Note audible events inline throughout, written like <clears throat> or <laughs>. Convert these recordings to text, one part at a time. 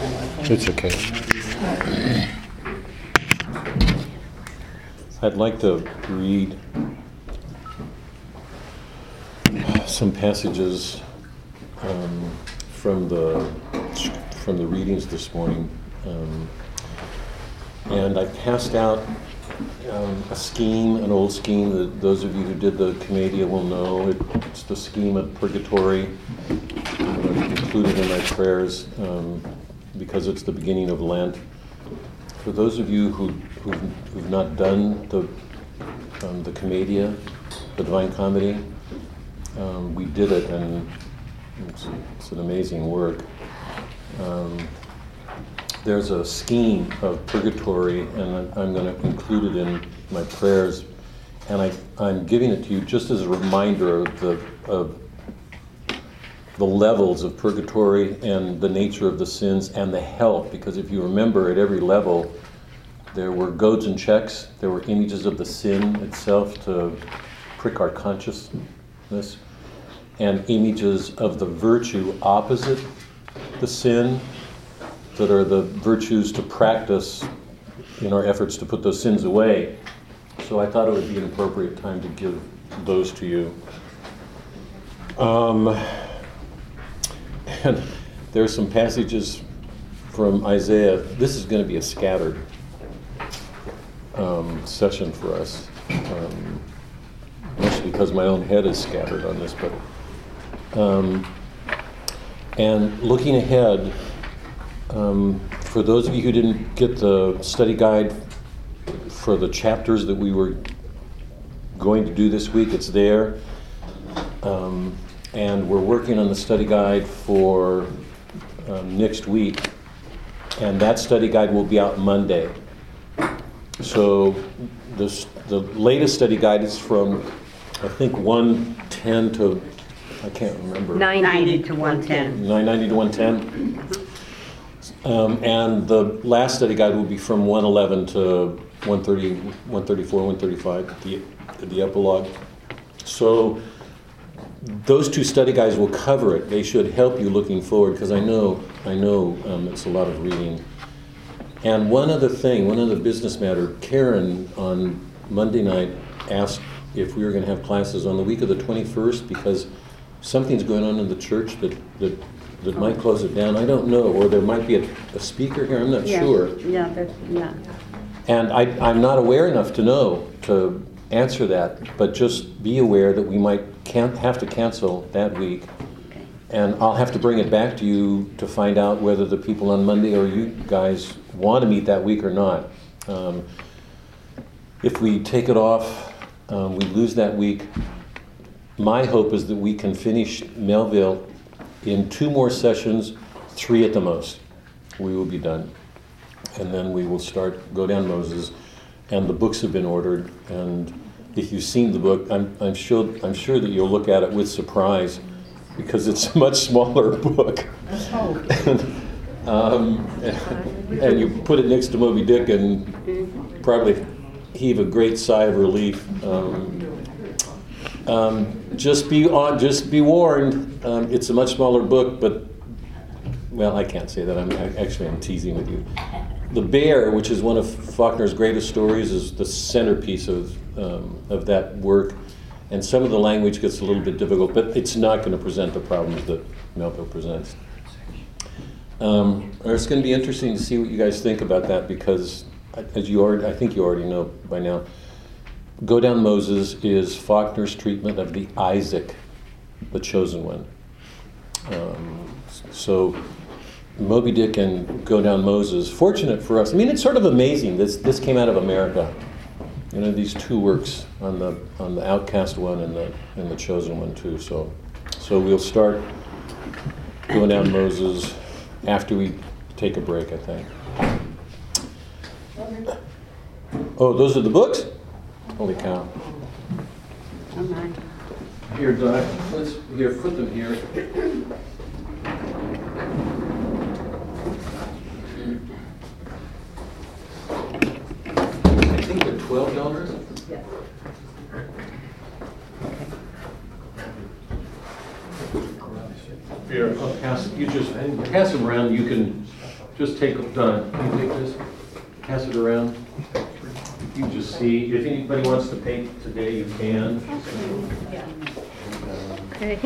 It's okay. I'd like to read some passages um, from the from the readings this morning, um, and I passed out um, a scheme, an old scheme that those of you who did the Commedia will know. It, it's the scheme of purgatory. I'm included in my prayers um, because it's the beginning of Lent. For those of you who, who've, who've not done the, um, the Commedia, the Divine Comedy, um, we did it and it's, it's an amazing work. Um, there's a scheme of purgatory, and I'm going to include it in my prayers. And I, I'm giving it to you just as a reminder of the, of the levels of purgatory and the nature of the sins and the help. Because if you remember, at every level, there were goads and checks, there were images of the sin itself to prick our consciousness, and images of the virtue opposite the sin that are the virtues to practice in our efforts to put those sins away. So I thought it would be an appropriate time to give those to you. Um, and there are some passages from Isaiah. This is going to be a scattered um, session for us, um, mostly because my own head is scattered on this. But um, and looking ahead, um, for those of you who didn't get the study guide for the chapters that we were going to do this week, it's there. Um, and we're working on the study guide for um, next week. And that study guide will be out Monday. So this, the latest study guide is from, I think, 110 to, I can't remember. 90 to 110. 990 to 110. Um, and the last study guide will be from 111 to 130, 134, 135, the, the epilogue. So those two study guides will cover it. They should help you looking forward because I know, I know um, it's a lot of reading. And one other thing, one other business matter, Karen on Monday night asked if we were going to have classes on the week of the 21st because something's going on in the church that, that, that might close it down. I don't know, or there might be a, a speaker here, I'm not Yeah, sure. Yeah, yeah. And I, I'm not aware enough to know to answer that, but just be aware that we might can't have to cancel that week. And I'll have to bring it back to you to find out whether the people on Monday or you guys want to meet that week or not. Um, if we take it off, um, we lose that week. My hope is that we can finish Melville in two more sessions, three at the most. We will be done. And then we will start, go down Moses, and the books have been ordered. And if you've seen the book, I'm, I'm, sure, I'm sure that you'll look at it with surprise because it's a much smaller <laughs> book. and, <laughs> um, <laughs> and you put it next to Moby Dick and probably heave a great sigh of relief. Um, um, just be on, just be warned. Um, it's a much smaller book, but well, I can't say that. I'm actually I'm teasing with you. The Bear, which is one of Faulkner's greatest stories, is the centerpiece of um, of that work. And some of the language gets a little bit difficult, but it's not going to present the problems that Melville presents. Um, it's going to be interesting to see what you guys think about that because, as you already, I think you already know by now, Go Down Moses is Faulkner's treatment of the Isaac, the chosen one. Um, so, Moby Dick and Go Down Moses, fortunate for us. I mean, it's sort of amazing. This this came out of America. You know, these two works on the on the Outcast one and the and the Chosen one too. So, so we'll start going down Moses after we take a break. I think. Oh, those are the books. Holy cow! Here, Doc. Let's here put them here. I think they're twelve dollars. Here, I'll pass, you just pass them around, you can just take, Donna, can you take this, pass it around? You can just see, if anybody wants to paint today, you can. Okay.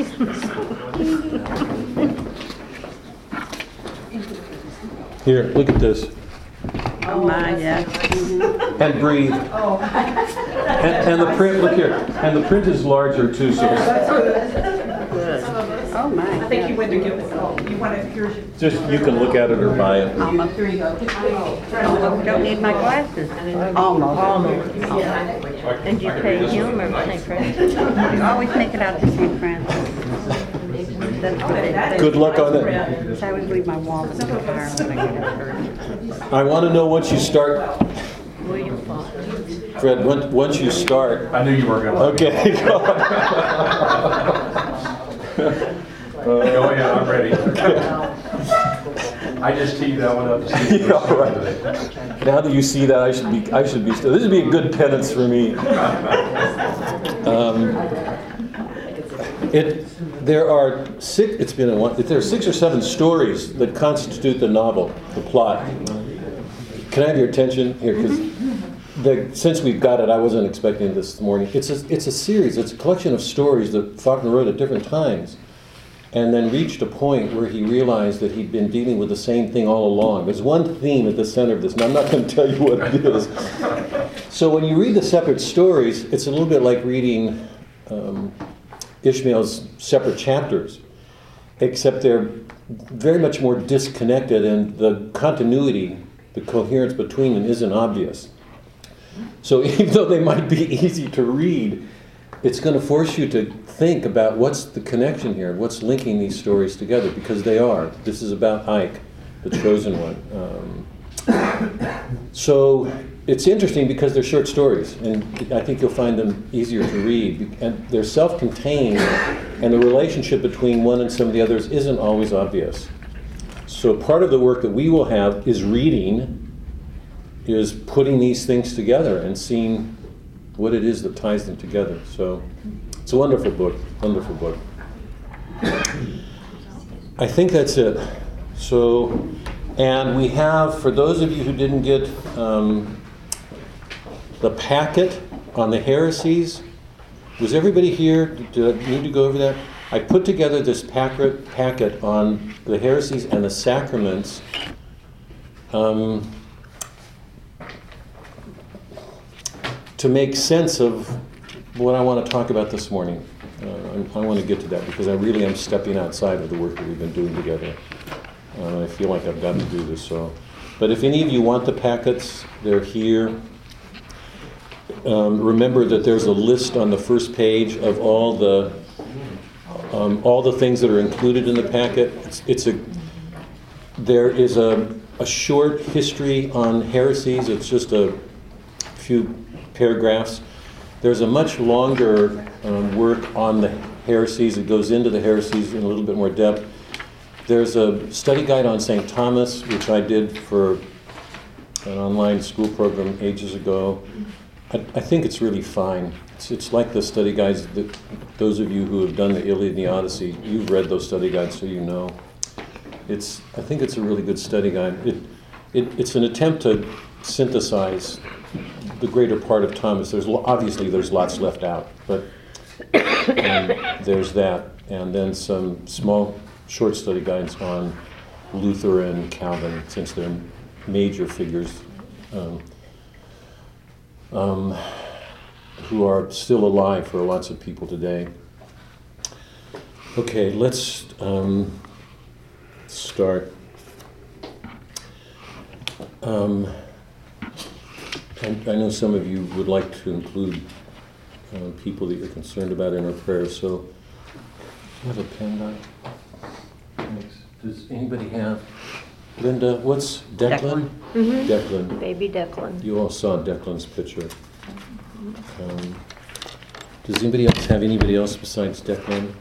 Here, look at this, Oh, my, yes. and breathe. <laughs> Oh. And, and the print, look here, and the print is larger too, so oh, Good. Oh, my. I think you yes. went to give it, oh, you want to, here's your, just, you can look at it or buy it. Almost. there you go. Oh, Don't need my glasses. Almost. Almost. And you pay him or St. Francis? <laughs> Always make it out to St. Francis. That's what they say. Good luck on that. So I would leave my wallet in the car when I get hurt. I want to know once you start, Fred, once, once you start, I knew you were gonna. okay. <laughs> Oh, yeah, I'm ready. I just teed that one up. to see <laughs> Yeah, all right. Now that you see that, I should be, I should be, this would be a good penance for me. <laughs> Um, It, there are six, it's been a one, there are six or seven stories that constitute the novel, the plot. Can I have your attention here? Because since we've got it, I wasn't expecting this morning. It's a, it's a series, it's a collection of stories that Faulkner wrote at different times and then reached a point where he realized that he'd been dealing with the same thing all along. There's one theme at the center of this, and I'm not going <laughs> to tell you what it is. So when you read the separate stories, it's a little bit like reading um, Ishmael's separate chapters, except they're very much more disconnected, and the continuity, the coherence between them isn't obvious. So <laughs> even though they might be easy to read, it's going to force you to think about what's the connection here, what's linking these stories together, because they are. This is about Ike, the chosen one. Um, <coughs> so it's interesting because they're short stories, and I think you'll find them easier to read. And they're self-contained, and the relationship between one and some of the others isn't always obvious. So part of the work that we will have is reading, is putting these things together and seeing what it is that ties them together. So it's a wonderful book, wonderful book. I think that's it. So, and we have, for those of you who didn't get um, the packet on the heresies, was everybody here? Did I need to go over that? I put together this packet, packet on the heresies and the sacraments. Um, to make sense of what I want to talk about this morning. Uh, I, I want to get to that because I really am stepping outside of the work that we've been doing together. Uh, I feel like I've got to do this. So, but if any of you want the packets, they're here. Um, remember that there's a list on the first page of all the um, all the things that are included in the packet. It's, it's a there is a, a short history on heresies. It's just a few paragraphs. There's a much longer um, work on the heresies. It goes into the heresies in a little bit more depth. There's a study guide on St. Thomas, which I did for an online school program ages ago. I, I think it's really fine. It's, it's like the study guides that those of you who have done the Iliad and the Odyssey, you've read those study guides, so you know. It's, I think it's a really good study guide. It, it, it's an attempt to synthesize the greater part of Thomas. There's obviously there's lots left out, but um, there's that, and then some small short study guides on Luther and Calvin, since they're major figures um, um, who are still alive for lots of people today. Okay, let's um, start. Um, I know some of you would like to include uh, people that you're concerned about in our prayers, so do you have a pen? Does anybody have? Linda, what's Declan? Declan. Baby Declan. You all saw Declan's picture. Um, Does anybody else have anybody else besides Declan?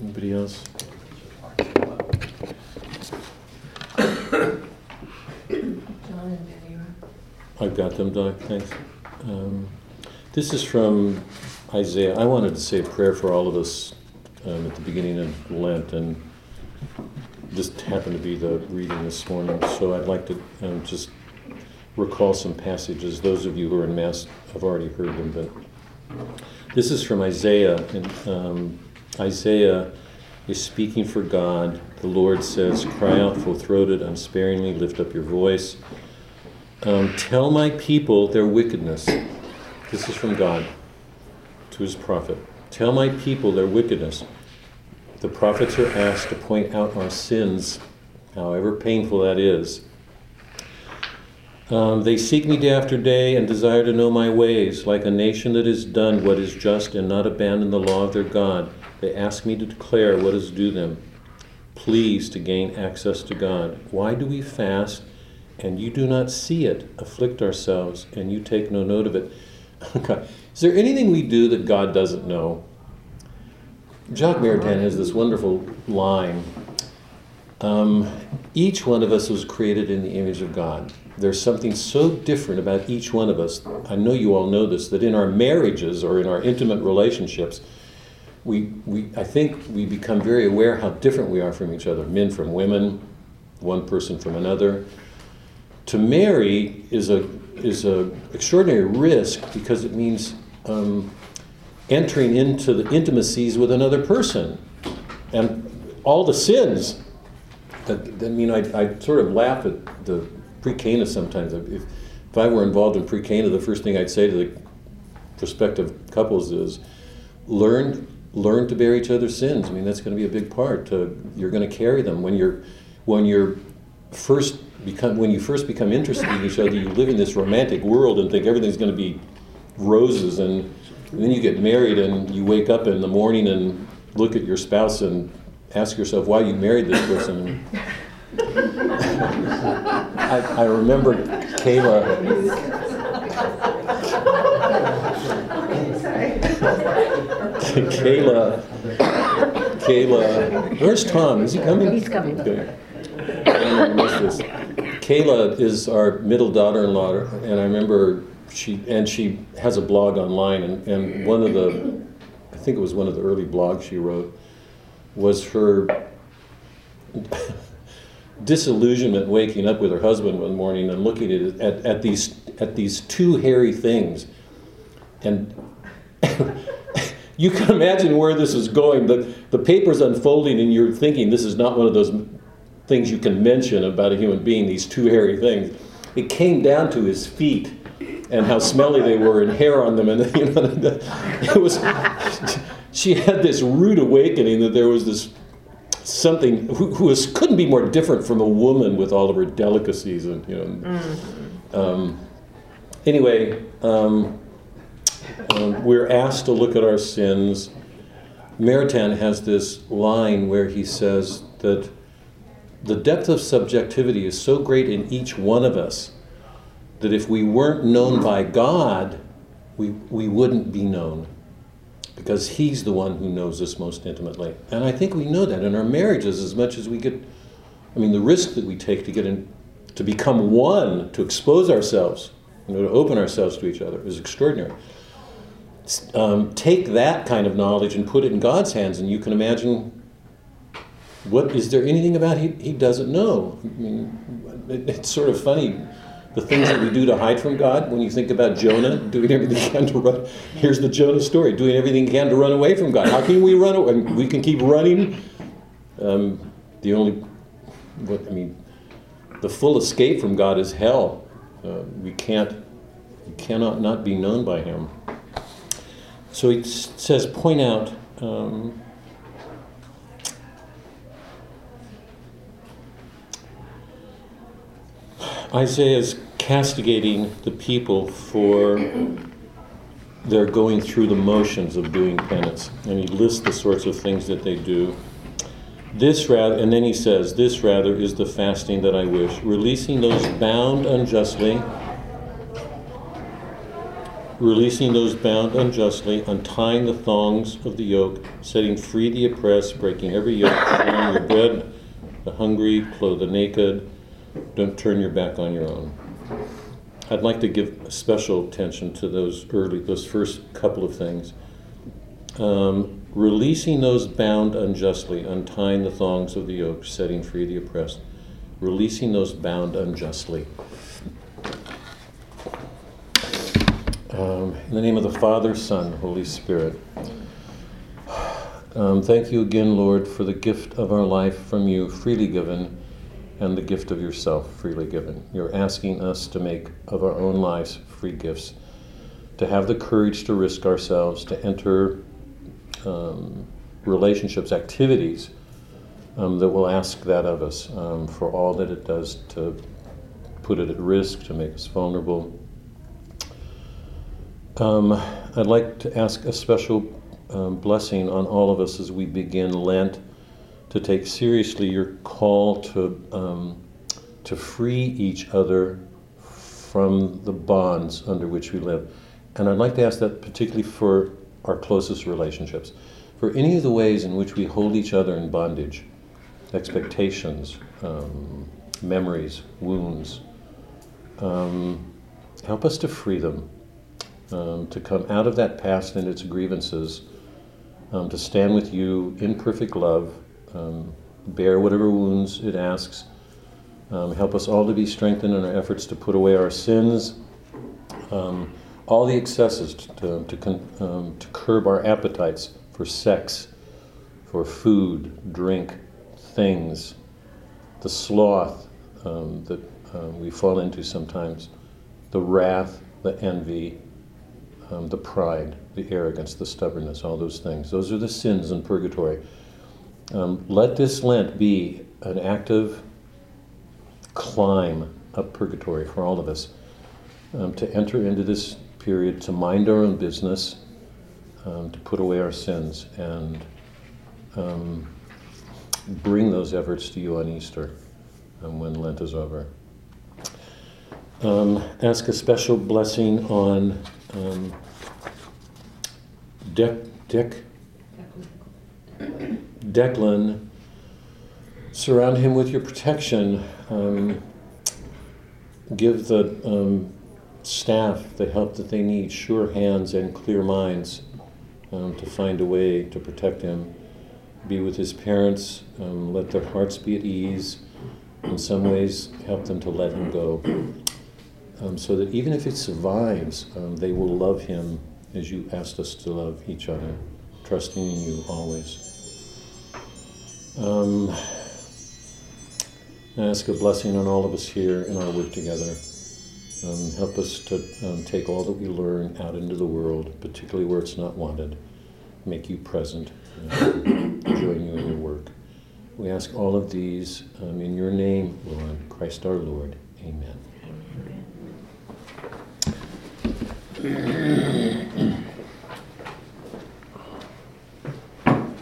Anybody else? Doc, thanks. Um, this is from Isaiah. I wanted to say a prayer for all of us um, at the beginning of Lent, and just happened to be the reading this morning. So I'd like to um, just recall some passages. Those of you who are in Mass have already heard them, but this is from Isaiah. And um, Isaiah is speaking for God. The Lord says, Cry out full throated, unsparingly, lift up your voice. Um, tell my people their wickedness. This is from God to his prophet. Tell my people their wickedness. The prophets are asked to point out our sins, however painful that is. Um, they seek me day after day and desire to know my ways, like a nation that has done what is just and not abandoned the law of their God. They ask me to declare what is due them. Please to gain access to God. Why do we fast and you do not see it, afflict ourselves, and you take no note of it? <laughs> Is there anything we do that God doesn't know? Jacques Maritain has this wonderful line. Um, each one of us was created in the image of God. There's something so different about each one of us. I know you all know this, that in our marriages or in our intimate relationships, we, we, I think we become very aware how different we are from each other men from women, one person from another. To marry is a, is a extraordinary risk because it means um, entering into the intimacies with another person and all the sins. That, I mean, I, I sort of laugh at the pre-Cana sometimes. If, if I were involved in pre-Cana, the first thing I'd say to the prospective couples is, learn learn to bear each other's sins. I mean, that's going to be a big part. you're going to carry them when you're when you're first become when you first become interested in each other. You live in this romantic world and think everything's going to be roses, and, and then you get married and you wake up in the morning and look at your spouse and ask yourself why you married this person. <laughs> I, I remember Kayla. <laughs> Kayla, Kayla, where's Tom? Is he coming? He's coming. Okay. Kayla is our middle daughter-in-law, and I remember she and she has a blog online, and, and one of the, I think it was one of the early blogs she wrote, was her disillusionment waking up with her husband one morning and looking at, at, at these at these two hairy things, and <laughs> you can imagine where this is going. The, the paper's unfolding, and you're thinking this is not one of those things you can mention about a human being, these two hairy things. It came down to his feet and how smelly they were and hair on them. And <laughs> you know, it was, she had this rude awakening that there was this something who, who was, couldn't be more different from a woman with all of her delicacies. And, you know, mm-hmm. um, anyway, um, um, we're asked to look at our sins. Maritain has this line where he says that the depth of subjectivity is so great in each one of us that if we weren't known by God, we, we wouldn't be known because He's the one who knows us most intimately. And I think we know that in our marriages as much as we get, I mean, the risk that we take to get in, to become one, to expose ourselves, you know, to open ourselves to each other is extraordinary um, take that kind of knowledge and put it in God's hands, and you can imagine what is there anything about he, he doesn't know? I mean, it, it's sort of funny the things that we do to hide from God. When you think about Jonah doing everything he can to run, here's the Jonah story: doing everything he can to run away from God. How can we run away? We can keep running. Um, the only, what I mean, the full escape from God is hell. Uh, we can't, we cannot not be known by Him. So he says, point out. Um, Isaiah is castigating the people for their going through the motions of doing penance. And he lists the sorts of things that they do. This rather, and then he says, This rather is the fasting that I wish, releasing those bound unjustly releasing those bound unjustly, untying the thongs of the yoke, setting free the oppressed, breaking every yoke, sharing bread, the hungry, clothe the naked. Don't turn your back on your own. I'd like to give special attention to those early, those first couple of things. Um, releasing those bound unjustly, untying the thongs of the yoke, setting free the oppressed. Releasing those bound unjustly. Um, in the name of the Father, Son, Holy Spirit. Um, thank you again, Lord, for the gift of our life from you, freely given, and the gift of yourself, freely given. You're asking us to make of our own lives free gifts, to have the courage to risk ourselves, to enter um, relationships, activities um, that will ask that of us um, for all that it does to put it at risk, to make us vulnerable. Um, I'd like to ask a special um, blessing on all of us as we begin Lent to take seriously your call to, um, to free each other from the bonds under which we live. And I'd like to ask that particularly for our closest relationships, for any of the ways in which we hold each other in bondage, expectations, um, memories, wounds. Um, help us to free them, um, to come out of that past and its grievances, um, to stand with you in perfect love, um, bear whatever wounds it asks. Um, help us all to be strengthened in our efforts to put away our sins, all the excesses, to, to, con- to curb our appetites for sex, for food, drink, things, the sloth um, that um, we fall into sometimes, the wrath, the envy, um, the pride, the arrogance, the stubbornness, all those things. Those are the sins in purgatory. Um, let this Lent be an active climb up purgatory for all of us um, to enter into this period to mind our own business, um, to put away our sins, and um, bring those efforts to you on Easter um, when Lent is over. Um, ask a special blessing on Dick, Dick, Declan. Surround him with your protection. Um, give the um, staff the help that they need, sure hands and clear minds um, to find a way to protect him. Be with his parents, um, let their hearts be at ease. In some ways, help them to let him go. Um, so that even if it survives, um, they will love him as you asked us to love each other, trusting in you always. Um, I ask a blessing on all of us here in our work together. Um, help us to um, take all that we learn out into the world, particularly where it's not wanted. Make you present, uh, join you in your work. We ask all of these um, in your name, Lord, Christ our Lord. Amen.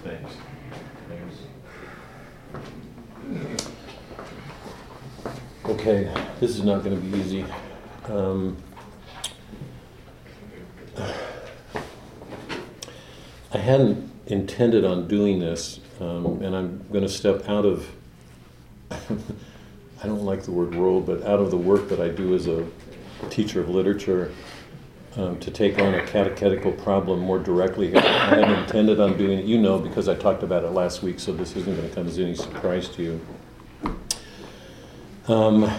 Thanks. Thanks. Okay, this is not going to be easy. Um, I hadn't intended on doing this, um, and I'm going to step out of, <laughs> I don't like the word role, but out of the work that I do as a teacher of literature um, to take on a catechetical problem more directly. I hadn't intended on doing it, you know, because I talked about it last week, so this isn't going to come as any surprise to you. Um,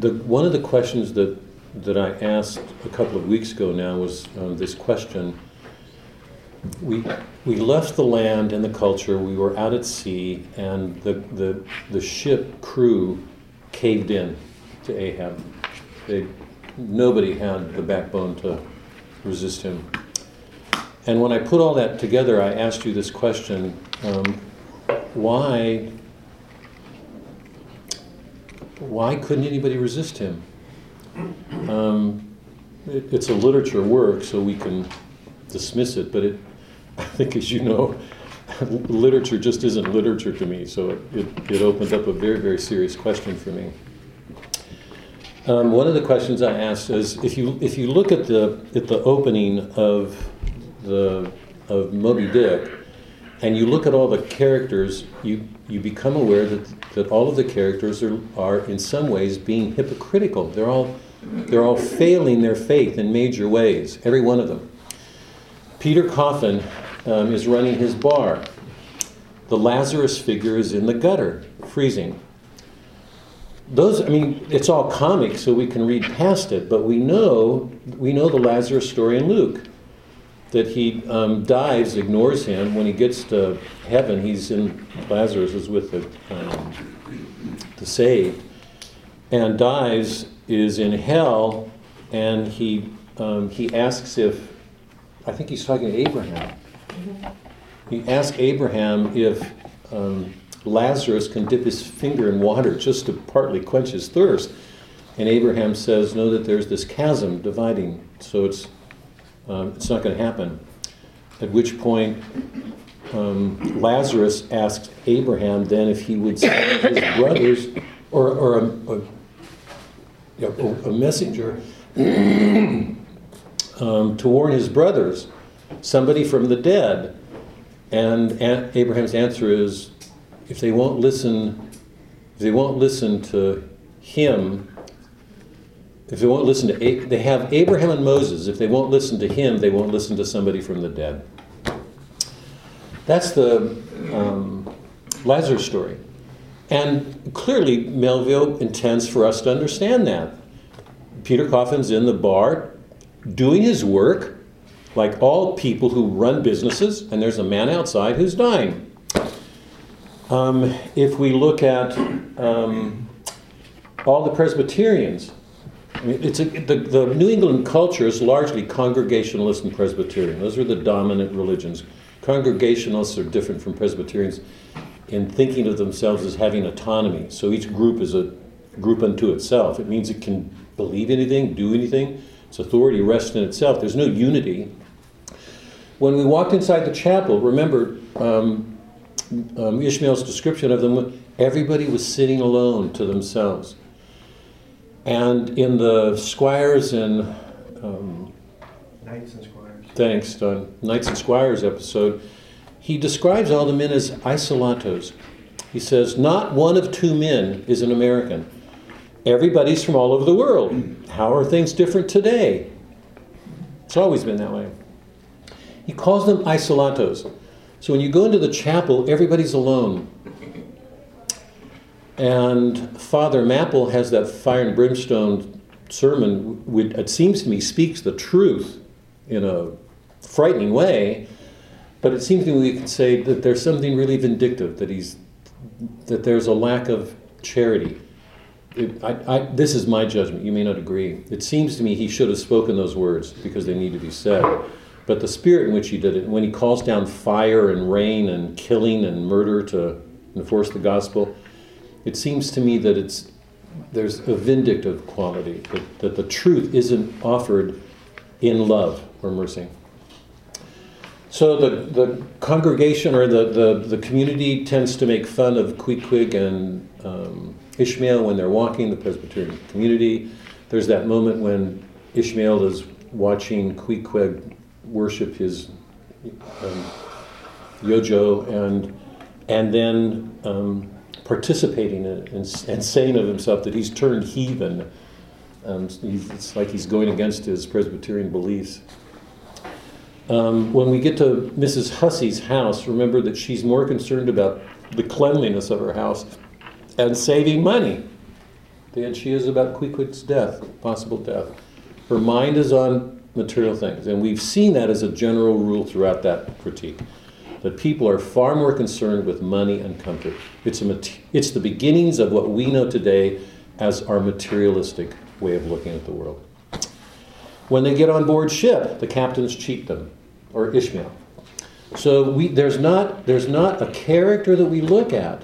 the, one of the questions that, that I asked a couple of weeks ago now was um, this question. We, we left the land and the culture, we were out at sea, and the, the, the ship crew caved in to Ahab. They, nobody had the backbone to resist him. And when I put all that together, I asked you this question um, why why couldn't anybody resist him? Um, it, it's a literature work, so we can dismiss it, but it, <laughs> I think, as you know, <laughs> literature just isn't literature to me, so it, it, it opened up a very, very serious question for me. Um, one of the questions I asked is if you if you look at the at the opening of the of Moby Dick, and you look at all the characters, you you become aware that that all of the characters are are in some ways being hypocritical. They're all They're all failing their faith in major ways, every one of them. Peter Coffin um, is running his bar. The Lazarus figure is in the gutter, freezing. Those, I mean, it's all comic, so we can read past it, but we know, we know the Lazarus story in Luke that he um, Dives, ignores him. When he gets to heaven, he's in, Lazarus is with the, um, the saved. And Dives is in hell, and he, um, he asks if, I think he's talking to Abraham. He asks Abraham if um, Lazarus can dip his finger in water just to partly quench his thirst. And Abraham says, No, that there's this chasm dividing, so it's um, it's not going to happen. At which point, um, Lazarus asked Abraham then if he would send his brothers or, or a, a, a messenger um, to warn his brothers, somebody from the dead. And An- Abraham's answer is, if they won't listen, if they won't listen to him, if they won't listen to, A- they have Abraham and Moses. If they won't listen to him, they won't listen to somebody from the dead. That's the um, Lazarus story. And clearly, Melville intends for us to understand that. Peter Coffin's in the bar doing his work, like all people who run businesses, and there's a man outside who's dying. Um, if we look at um, all the Presbyterians, it's a, the, the New England culture is largely Congregationalist and Presbyterian. Those are the dominant religions. Congregationalists are different from Presbyterians in thinking of themselves as having autonomy. So each group is a group unto itself. It means it can believe anything, do anything. Its authority rests in itself. There's no unity. When we walked inside the chapel, remember um, um, Ishmael's description of them, everybody was sitting alone to themselves. And in the Squires and um, Knights and squires. thanks, Don, Knights and Squires episode, he describes all the men as isolatos. He says, not one of two men is an American. Everybody's from all over the world. How are things different today? It's always been that way. He calls them isolatos. So when you go into the chapel, everybody's alone. And Father Mapple has that fire and brimstone sermon, which it seems to me speaks the truth in a frightening way, but it seems to me we can say that there's something really vindictive, that he's that there's a lack of charity. It, I, I, this is my judgment. You may not agree. It seems to me he should have spoken those words because they need to be said. But the spirit in which he did it, when he calls down fire and rain and killing and murder to enforce the gospel, it seems to me that it's there's a vindictive quality that, that the truth isn't offered in love or mercy. So the, the congregation or the, the, the community tends to make fun of Queequeg and um, Ishmael when they're walking, the Presbyterian community. There's that moment when Ishmael is watching Queequeg worship his um, yojo and, and then um, participating in it and, saying of himself that he's turned heathen. Um, it's like he's going against his Presbyterian beliefs. Um, when we get to Mrs. Hussey's house, remember that she's more concerned about the cleanliness of her house and saving money than she is about Queequeg's death, possible death. Her mind is on material things, and we've seen that as a general rule throughout that critique. That people are far more concerned with money and comfort. It's, a, it's the beginnings of what we know today as our materialistic way of looking at the world. When they get on board ship, the captains cheat them, or Ishmael. So we, there's, not, there's not a character that we look at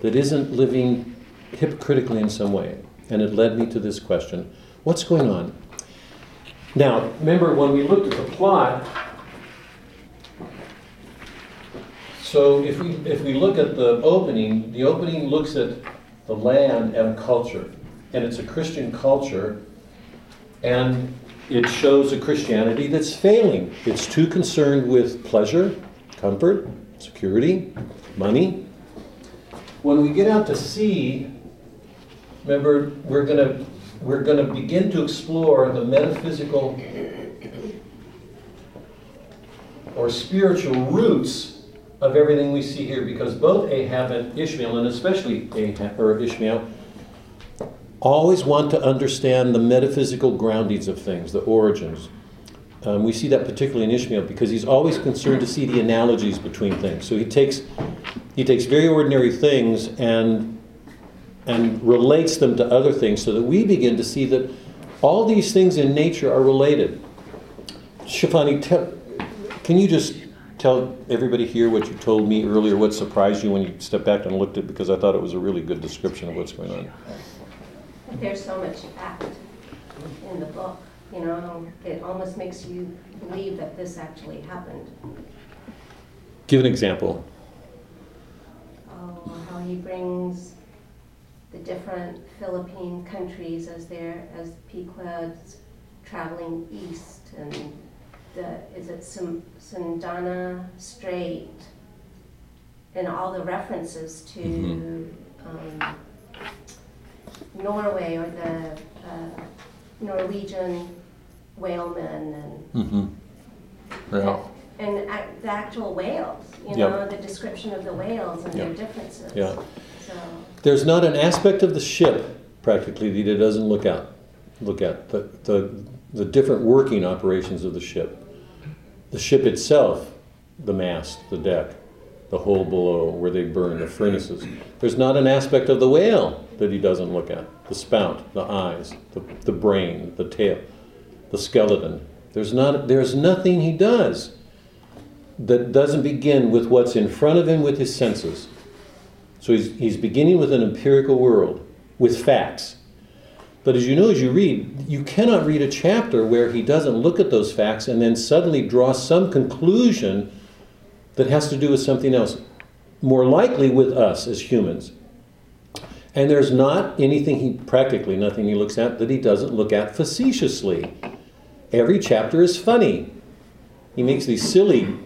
that isn't living hypocritically in some way. And it led me to this question what's going on? Now, remember when we looked at the plot, so if we, if we look at the opening, the opening looks at the land and culture. And it's a Christian culture, and it shows a Christianity that's failing. It's too concerned with pleasure, comfort, security, money. When we get out to sea, remember, we're going to we're going to begin to explore the metaphysical or spiritual roots of everything we see here because both Ahab and Ishmael, and especially Ahab, or Ishmael, always want to understand the metaphysical groundings of things, the origins. Um, we see that particularly in Ishmael because he's always concerned to see the analogies between things. So he takes he takes very ordinary things and and relates them to other things so that we begin to see that all these things in nature are related. Shafani, can you just tell everybody here what you told me earlier, what surprised you when you stepped back and looked at it? Because I thought it was a really good description of what's going on. There's so much fact in the book, you know, it almost makes you believe that this actually happened. Give an example. Oh, how he brings the different Philippine countries as they're, as Pequod's traveling east and the, is it Sum- Sundana Strait? And all the references to, Mhm. um, Norway or the, uh, Norwegian whalemen and Mm-hmm. Yeah. and ac- the actual whales, you Yep. know, the description of the whales and their differences. Yeah. So, There's not an aspect of the ship, practically, that he doesn't look at. Look at the, the, the different working operations of the ship. The ship itself, the mast, the deck, the hole below where they burn, the furnaces. There's not an aspect of the whale that he doesn't look at. The spout, the eyes, the, the brain, the tail, the skeleton. There's, not, there's nothing he does that doesn't begin with what's in front of him with his senses. So he's, he's beginning with an empirical world, with facts. But as you know, as you read, you cannot read a chapter where he doesn't look at those facts and then suddenly draw some conclusion that has to do with something else, more likely with us as humans. And there's not anything he, practically nothing he looks at that he doesn't look at facetiously. Every chapter is funny. He makes these silly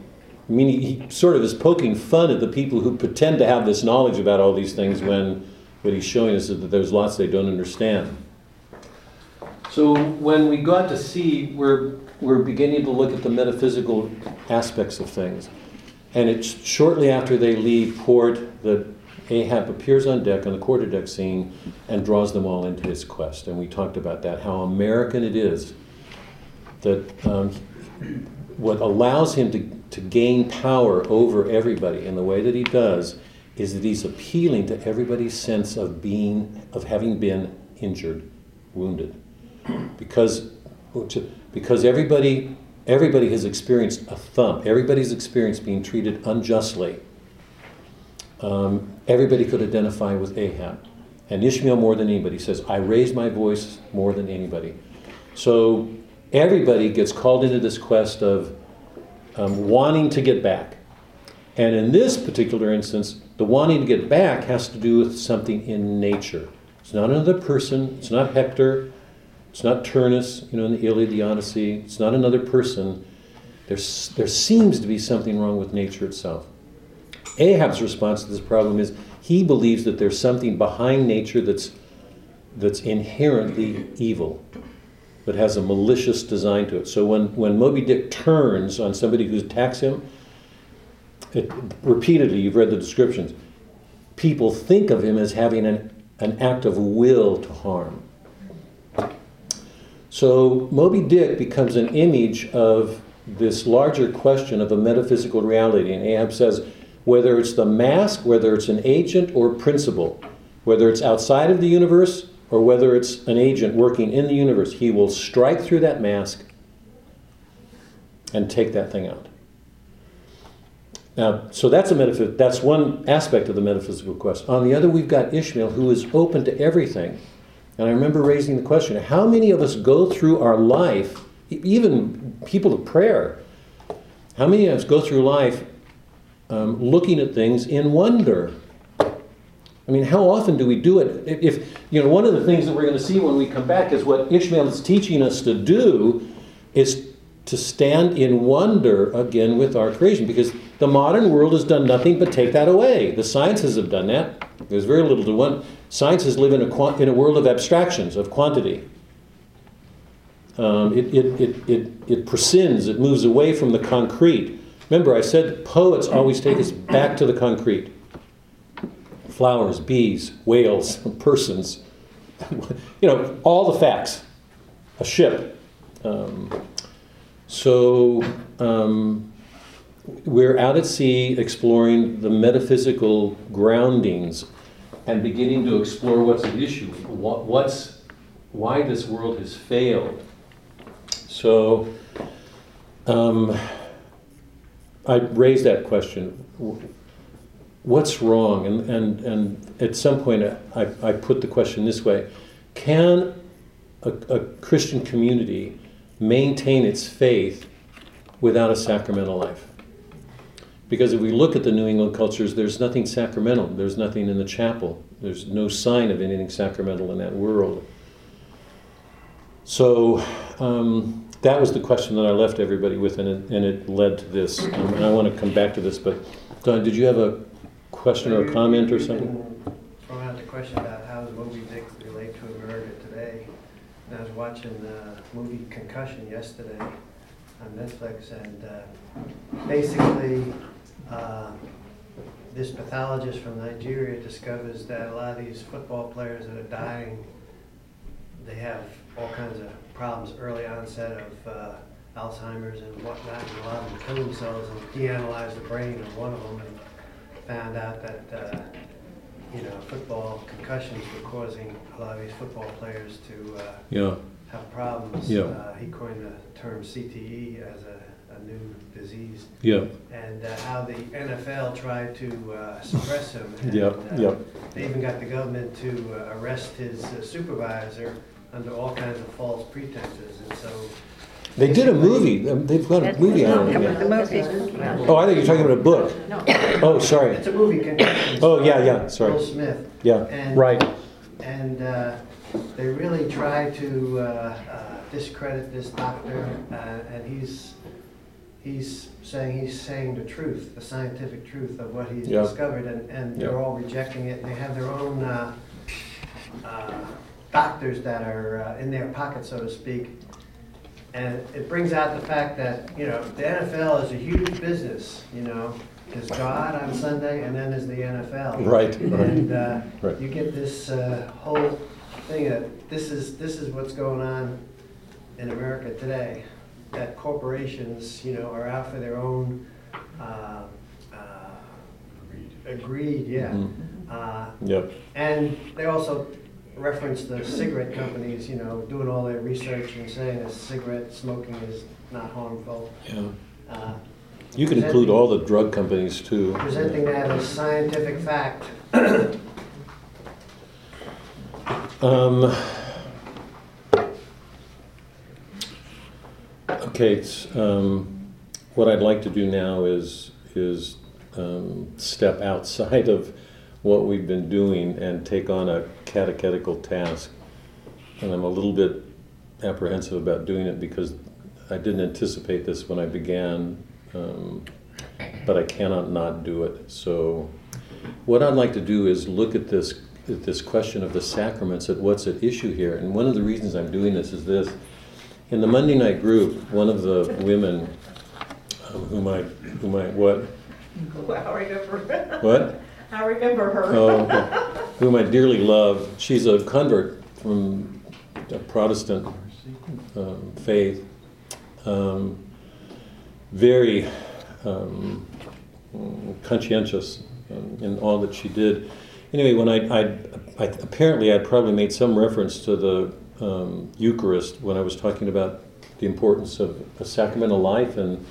I mean, he, sort of is poking fun at the people who pretend to have this knowledge about all these things when what he's showing us is that there's lots they don't understand. So when we got to sea, we're, we're beginning to look at the metaphysical aspects of things. And it's shortly after they leave port that Ahab appears on deck on the quarterdeck scene and draws them all into his quest. And we talked about that, how American it is that um, what allows him to, to gain power over everybody in the way that he does is that he's appealing to everybody's sense of being, of having been injured, wounded. Because, because everybody, everybody has experienced a thump, everybody's experienced being treated unjustly. Um, everybody could identify with Ahab. And Ishmael more than anybody says, I raise my voice more than anybody. So everybody gets called into this quest of um, wanting to get back. And in this particular instance, the wanting to get back has to do with something in nature. It's not another person, it's not Hector, it's not Turnus, you know, in the Iliad, the Odyssey, it's not another person. There's, there seems to be something wrong with nature itself. Ahab's response to this problem is he believes that there's something behind nature that's, that's inherently evil that has a malicious design to it. So when, when Moby Dick turns on somebody who attacks him, it, repeatedly, you've read the descriptions, people think of him as having an, an act of will to harm. So Moby Dick becomes an image of this larger question of a metaphysical reality. And Ahab says, whether it's the mask, whether it's an agent or principle, whether it's outside of the universe or whether it's an agent working in the universe, he will strike through that mask and take that thing out. Now, so that's a metaphys- that's one aspect of the metaphysical quest. On the other, we've got Ishmael, who is open to everything. And I remember raising the question: How many of us go through our life, even people of prayer? How many of us go through life um, looking at things in wonder? I mean, how often do we do it? If, you know, one of the things that we're going to see when we come back is what Ishmael is teaching us to do is to stand in wonder again with our creation, because the modern world has done nothing but take that away. The sciences have done that. There's very little to one. Sciences live in a, in a world of abstractions, of quantity. Um, it, it, it, it, it prescinds, it moves away from the concrete. Remember, I said poets always take us back to the concrete flowers, bees, whales, <laughs> persons, <laughs> you know, all the facts, a ship. Um, so um, we're out at sea exploring the metaphysical groundings and beginning to explore what's at issue, what, what's, why this world has failed. So um, I raised that question what's wrong? And, and, and at some point, I, I put the question this way Can a, a Christian community maintain its faith without a sacramental life? Because if we look at the New England cultures, there's nothing sacramental. There's nothing in the chapel. There's no sign of anything sacramental in that world. So um, that was the question that I left everybody with, and it, and it led to this. Um, and I want to come back to this, but Don, did you have a question or a comment or something? Throwing out the question about how does Moby Dick relate to America today? And I was watching the movie Concussion yesterday on Netflix, and uh, basically, uh, this pathologist from Nigeria discovers that a lot of these football players that are dying, they have all kinds of problems, early onset of uh, Alzheimer's and whatnot, and a lot of them kill themselves, and he analyzed the brain of one of them and found out that, uh, you know, football concussions were causing a lot of these football players to uh, Yeah, have problems. Yeah. Uh, He coined the term CTE as a, a new disease, yeah, and uh, how the NFL tried to uh, suppress him. and, yeah, uh, yeah. They even got the government to uh, arrest his uh, supervisor under all kinds of false pretenses, and so They did a movie. Um, They've got a That's- movie out. Come Yeah. on, the movie. Oh, I think you're talking about a book. No. Oh, sorry. it's a movie. Oh, yeah, yeah, sorry. Will Smith. Yeah, And- right. And uh, they really try to uh, uh, discredit this doctor, uh, and he's, he's saying, he's saying the truth, the scientific truth of what he's Yeah. discovered, and, and Yeah. they're all rejecting it, and they have their own uh, uh, doctors that are uh, in their pocket, so to speak. And it brings out the fact that, you know, the NFL is a huge business, you know, there's God on Sunday, and then there's the NFL. Right, right. And uh, Right. you get this uh, whole thing that this is, this is what's going on in America today, that corporations, you know, are out for their own, uh, uh, agreed, yeah. Mhm. Uh, Yep. And they also reference the cigarette companies, you know, doing all their research and saying that cigarette smoking is not harmful. Yeah. Uh, You can include all the drug companies too. Presenting that as scientific fact. Um, okay, um, what I'd like to do now is, is um, step outside of what we've been doing and take on a catechetical task. And I'm a little bit apprehensive about doing it because I didn't anticipate this when I began, um, but I cannot not do it. So, what I'd like to do is look at this at this question of the sacraments, at what's at issue here. And one of the reasons I'm doing this is this: in the Monday night group, one of the women um, whom I whom I what I remember, what I remember her. oh, okay. whom I dearly love. She's a convert from a Protestant um, faith. Um, very um, conscientious um, in all that she did. Anyway, when I, I, I apparently I'd probably made some reference to the um, Eucharist when I was talking about the importance of a sacramental life and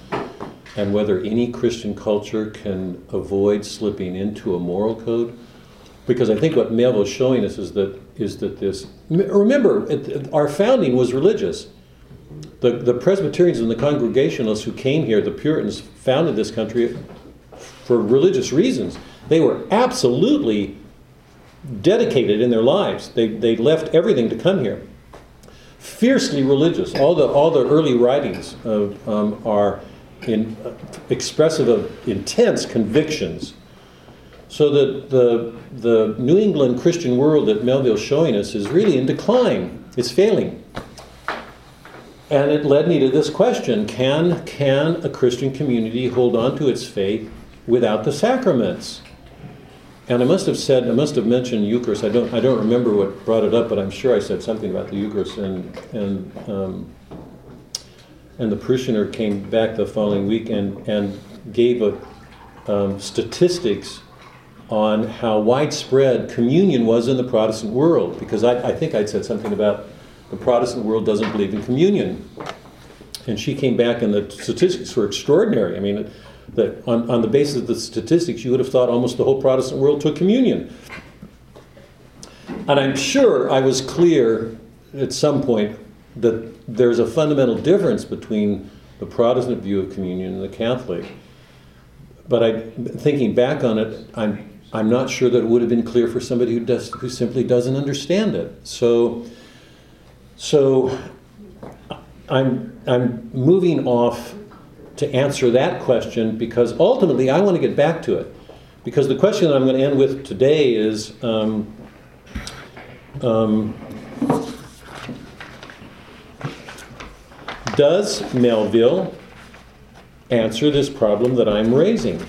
and whether any Christian culture can avoid slipping into a moral code. Because I think what Melville is showing us is that is that this. Remember, it, our founding was religious. The, the Presbyterians and the Congregationalists who came here, the Puritans, founded this country for religious reasons. They were absolutely dedicated in their lives. They, they left everything to come here. Fiercely religious. All the, all the early writings of, um, are in, uh, expressive of intense convictions. So that the, the New England Christian world that Melville's showing us is really in decline. It's failing. And it led me to this question can, can a Christian community hold on to its faith without the sacraments? And I must have said, I must have mentioned Eucharist. I don't, I don't remember what brought it up, but I'm sure I said something about the Eucharist. And, and, um, and the parishioner came back the following week and, and gave a, um, statistics on how widespread communion was in the Protestant world. Because I, I think I'd said something about the Protestant world doesn't believe in communion. And she came back, and the statistics were extraordinary. I mean, that on, on the basis of the statistics, you would have thought almost the whole Protestant world took communion. And I'm sure I was clear at some point that there's a fundamental difference between the Protestant view of communion and the Catholic. But I, thinking back on it, I'm, I'm not sure that it would have been clear for somebody who, does, who simply doesn't understand it. So, so I'm, I'm moving off to answer that question because ultimately I want to get back to it. Because the question that I'm going to end with today is um, um, Does Melville answer this problem that I'm raising?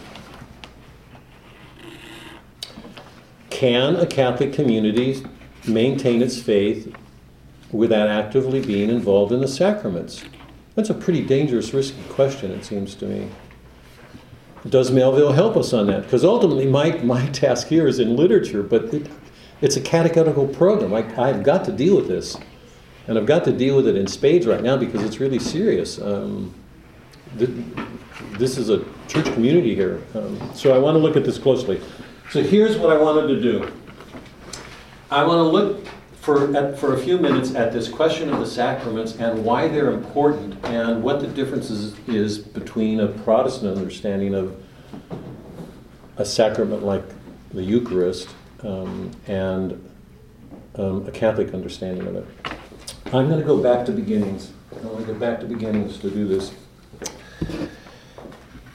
Can a Catholic community maintain its faith without actively being involved in the sacraments? That's a pretty dangerous, risky question, it seems to me. Does Melville help us on that? Because ultimately, my, my <laughs> task here is in literature, but it, it's a catechetical program. I, I've got to deal with this. And I've got to deal with it in spades right now because it's really serious. Um, th- this is a church community here. Um, so I want to look at this closely. So here's what I wanted to do I want to look for, at, for a few minutes at this question of the sacraments and why they're important and what the difference is, between a Protestant understanding of a sacrament like the Eucharist um, and um, a Catholic understanding of it. I'm going to go back to beginnings. I want to go back to beginnings to do this.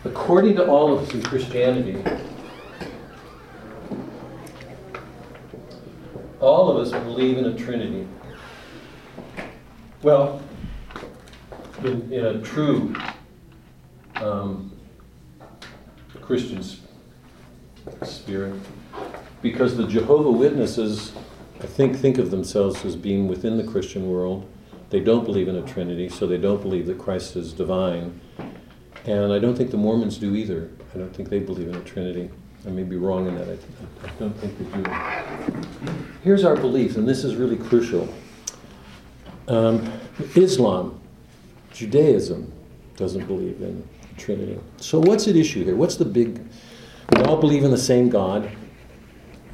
According to all of Christianity, all of us believe in a Trinity. Well, in, in a true um, Christian spirit, because the Jehovah Witnesses, I think, think of themselves as being within the Christian world. They don't believe in a Trinity, so they don't believe that Christ is divine. And I don't think the Mormons do either. I don't think they believe in a Trinity. I may be wrong in that. I, I don't think they do. Here's our belief, and this is really crucial. Um, Islam, Judaism, doesn't believe in the Trinity. So what's at issue here? What's the big? We all believe in the same God.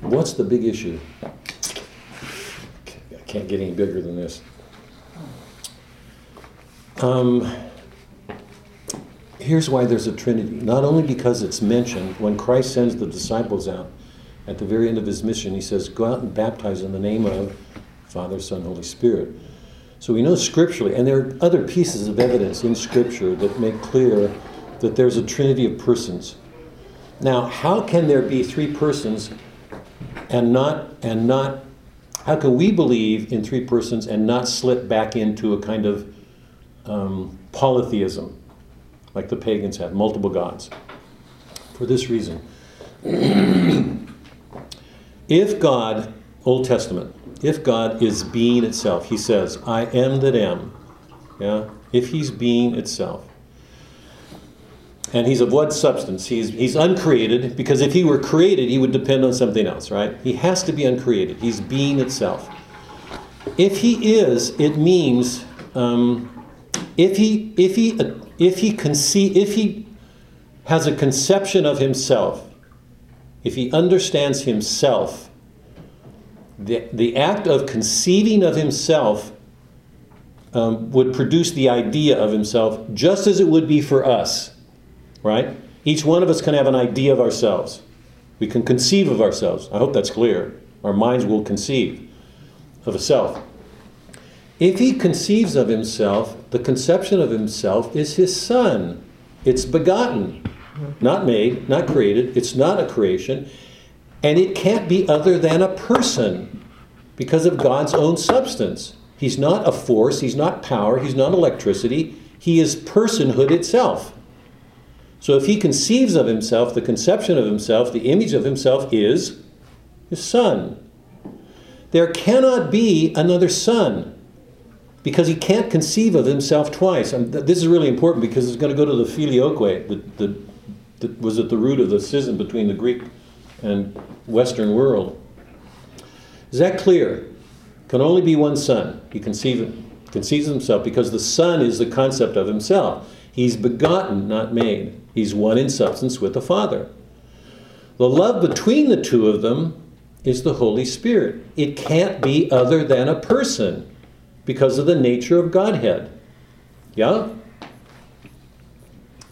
What's the big issue? I can't get any bigger than this. Um, here's why there's a Trinity. Not only because it's mentioned when Christ sends the disciples out at the very end of his mission, he says, Go out and baptize in the name of Father, Son, Holy Spirit. So we know scripturally, and there are other pieces of evidence in Scripture that make clear that there's a Trinity of persons. Now, how can there be three persons and not and not how can we believe in three persons and not slip back into a kind of um, polytheism, like the pagans had, multiple gods? For this reason. <clears throat> if God, Old Testament, if God is being itself, he says, I am that am. Yeah? If he's being itself. And he's of what substance? He's, he's uncreated, because if he were created, he would depend on something else, right? He has to be uncreated. He's being itself. If he is, it means um, if he if he if he conceive if he has a conception of himself, if he understands himself, the, the act of conceiving of himself um, would produce the idea of himself just as it would be for us, right? Each one of us can have an idea of ourselves. We can conceive of ourselves. I hope that's clear. Our minds will conceive of a self. If he conceives of himself, the conception of himself is his son. It's begotten, not made, not created. It's not a creation. And it can't be other than a person because of God's own substance. He's not a force, he's not power, he's not electricity, he is personhood itself. So if he conceives of himself, the conception of himself, the image of himself is his son. There cannot be another son because he can't conceive of himself twice. And this is really important because it's going to go to the filioque that, that, that was at the root of the schism between the Greek and Western world. Is that clear? Can only be one son. He conceives, conceives himself because the son is the concept of himself. He's begotten, not made. He's one in substance with the Father. The love between the two of them is the Holy Spirit. It can't be other than a person because of the nature of Godhead. Yeah?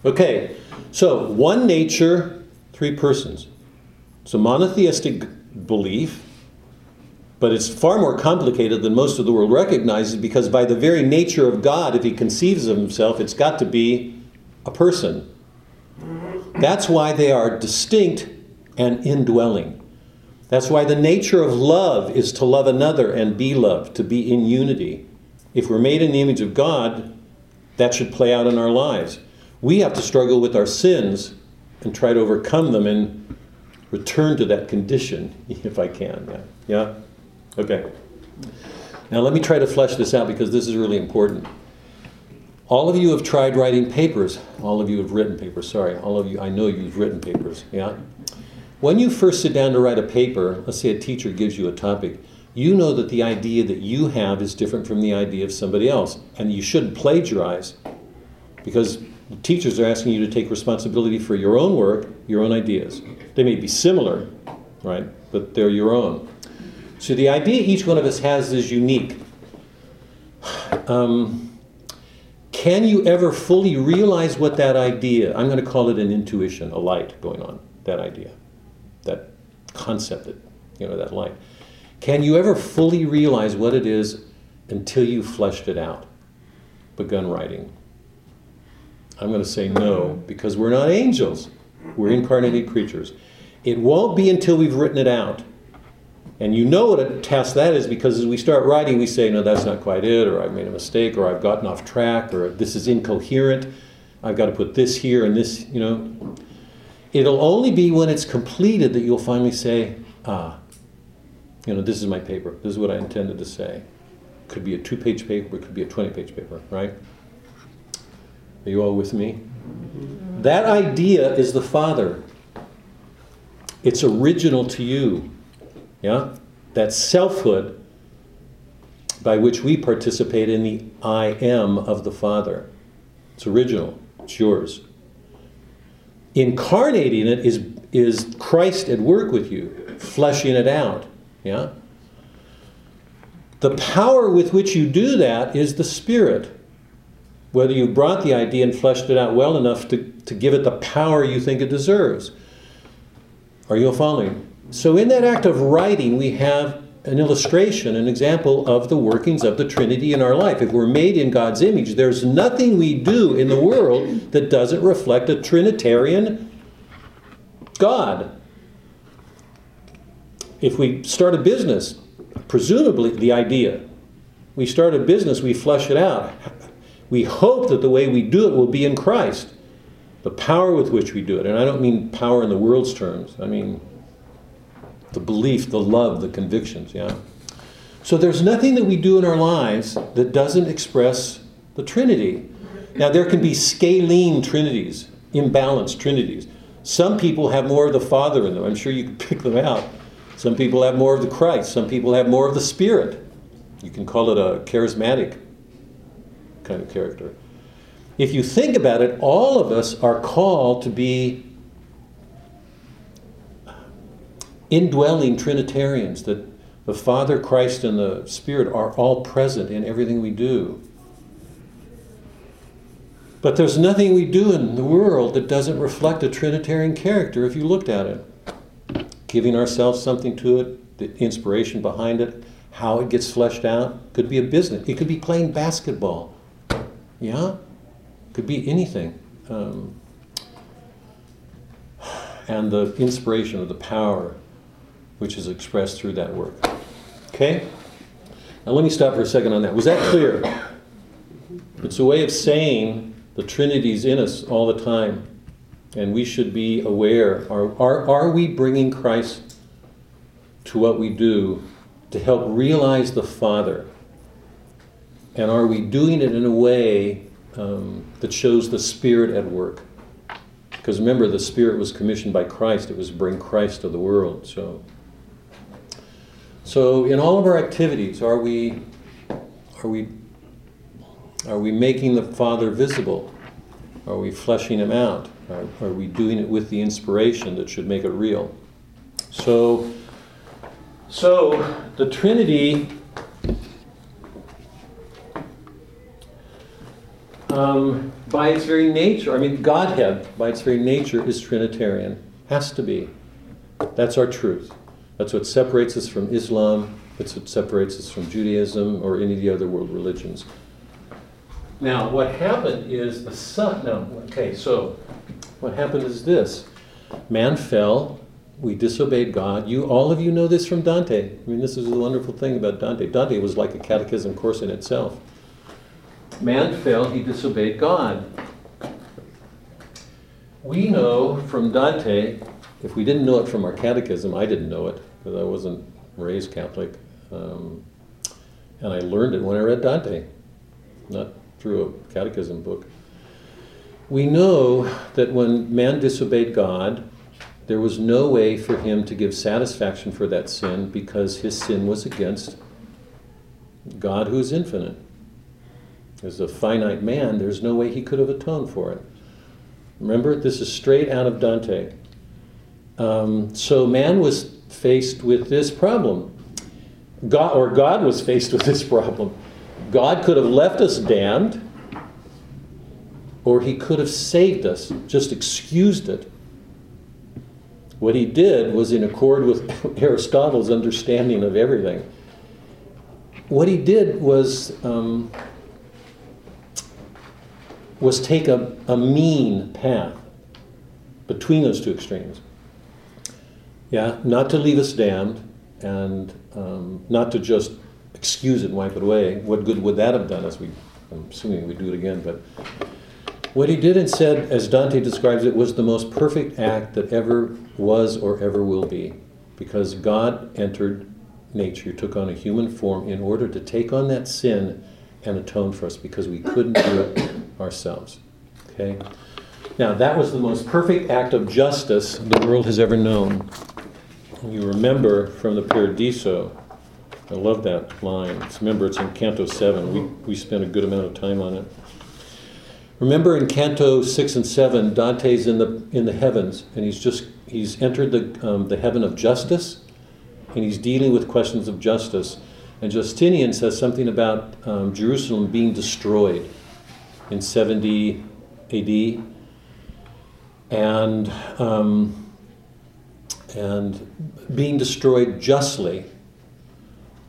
Okay, so one nature, three persons. It's a monotheistic belief, but it's far more complicated than most of the world recognizes because, by the very nature of God, if He conceives of Himself, it's got to be a person. That's why they are distinct and indwelling. That's why the nature of love is to love another and be loved, to be in unity. If we're made in the image of God, that should play out in our lives. We have to struggle with our sins and try to overcome them and return to that condition, <laughs> if I can. Yeah? Yeah? Okay. Now let me try to flesh this out because this is really important. All of you have tried writing papers. All of you have written papers. Sorry. All of you, I know you've written papers. Yeah? When you first sit down to write a paper, let's say a teacher gives you a topic, you know that the idea that you have is different from the idea of somebody else. And you shouldn't plagiarize because teachers are asking you to take responsibility for your own work, your own ideas. They may be similar, right? But they're your own. So the idea each one of us has is unique. Um, can you ever fully realize what that idea, I'm going to call it an intuition, a light going on, that idea, concept, that, you know, that light. Can you ever fully realize what it is until you fleshed it out, begun writing? I'm going to say no, because we're not angels. We're incarnated creatures. It won't be until we've written it out. And you know what a task that is because as we start writing, we say, no, that's not quite it, or I've made a mistake, or I've gotten off track, or this is incoherent. I've got to put this here and this, you know. It'll only be when it's completed that you'll finally say, ah, you know, this is my paper. This is what I intended to say. Could be a two page paper, it could be a 20 page paper, right? Are you all with me? That idea is the Father. It's original to you. Yeah? That selfhood by which we participate in the I am of the Father. It's original, it's yours. Incarnating it is, is Christ at work with you, fleshing it out. Yeah? The power with which you do that is the Spirit. Whether you brought the idea and fleshed it out well enough to, to give it the power you think it deserves. Are you following? So, in that act of writing, we have an illustration, an example of the workings of the Trinity in our life. If we're made in God's image, there's nothing we do in the world that doesn't reflect a Trinitarian God. If we start a business, presumably the idea, we start a business, we flesh it out. We hope that the way we do it will be in Christ, the power with which we do it. And I don't mean power in the world's terms, I mean the belief, the love, the convictions, yeah? So there's nothing that we do in our lives that doesn't express the Trinity. Now, there can be scalene trinities, imbalanced trinities. Some people have more of the Father in them. I'm sure you can <laughs> pick them out. Some people have more of the Christ. Some people have more of the Spirit. You can call it a charismatic kind of character. If you think about it, all of us are called to be indwelling Trinitarians, that the Father, Christ, and the Spirit are all present in everything we do. But there's nothing we do in the world that doesn't reflect a Trinitarian character if you looked at it. Giving ourselves something to it, the inspiration behind it, how it gets fleshed out. Could be a business. It could be playing basketball. Yeah? Could be anything. Um, and the inspiration or the power which is expressed through that work. Okay? Now let me stop for a second on that. Was that clear? It's a way of saying the Trinity's in us all the time. And we should be aware are, are, are we bringing Christ to what we do to help realize the Father? And are we doing it in a way um, that shows the Spirit at work? Because remember, the Spirit was commissioned by Christ, it was to bring Christ to the world. So, so in all of our activities, are we, are we, are we making the Father visible? Are we fleshing him out? Are, are we doing it with the inspiration that should make it real? So, so the Trinity um, by its very nature, I mean, Godhead, by its very nature, is Trinitarian. Has to be. That's our truth. That's what separates us from Islam. That's what separates us from Judaism or any of the other world religions. Now, what happened is the Son. Now, okay, so what happened is this man fell. We disobeyed God. You, all of you know this from Dante. I mean, this is the wonderful thing about Dante. Dante was like a catechism course in itself. Man fell, he disobeyed God. We know from Dante, if we didn't know it from our catechism, I didn't know it because I wasn't raised Catholic. Um, and I learned it when I read Dante, not through a catechism book. We know that when man disobeyed God, there was no way for him to give satisfaction for that sin because his sin was against God who is infinite. As a finite man, there's no way he could have atoned for it. Remember, this is straight out of Dante. Um, so man was faced with this problem. God, or God was faced with this problem. God could have left us damned, or he could have saved us, just excused it. What he did was in accord with <laughs> Aristotle's understanding of everything. What he did was um, was take a, a mean path between those two extremes. Yeah, not to leave us damned and um, not to just excuse it and wipe it away. What good would that have done us? We, I'm assuming we do it again, but what he did and said, as Dante describes it, was the most perfect act that ever was or ever will be. Because God entered nature, took on a human form in order to take on that sin and atone for us because we couldn't do it ourselves. Okay? Now, that was the most perfect act of justice the world has ever known. You remember from the Paradiso, I love that line. Remember, it's in Canto 7. We, we spent a good amount of time on it. Remember in Canto 6 and 7, Dante's in the, in the heavens, and he's just, he's entered the, um, the heaven of justice, and he's dealing with questions of justice. And Justinian says something about um, Jerusalem being destroyed in 70 AD, and um, and being destroyed justly,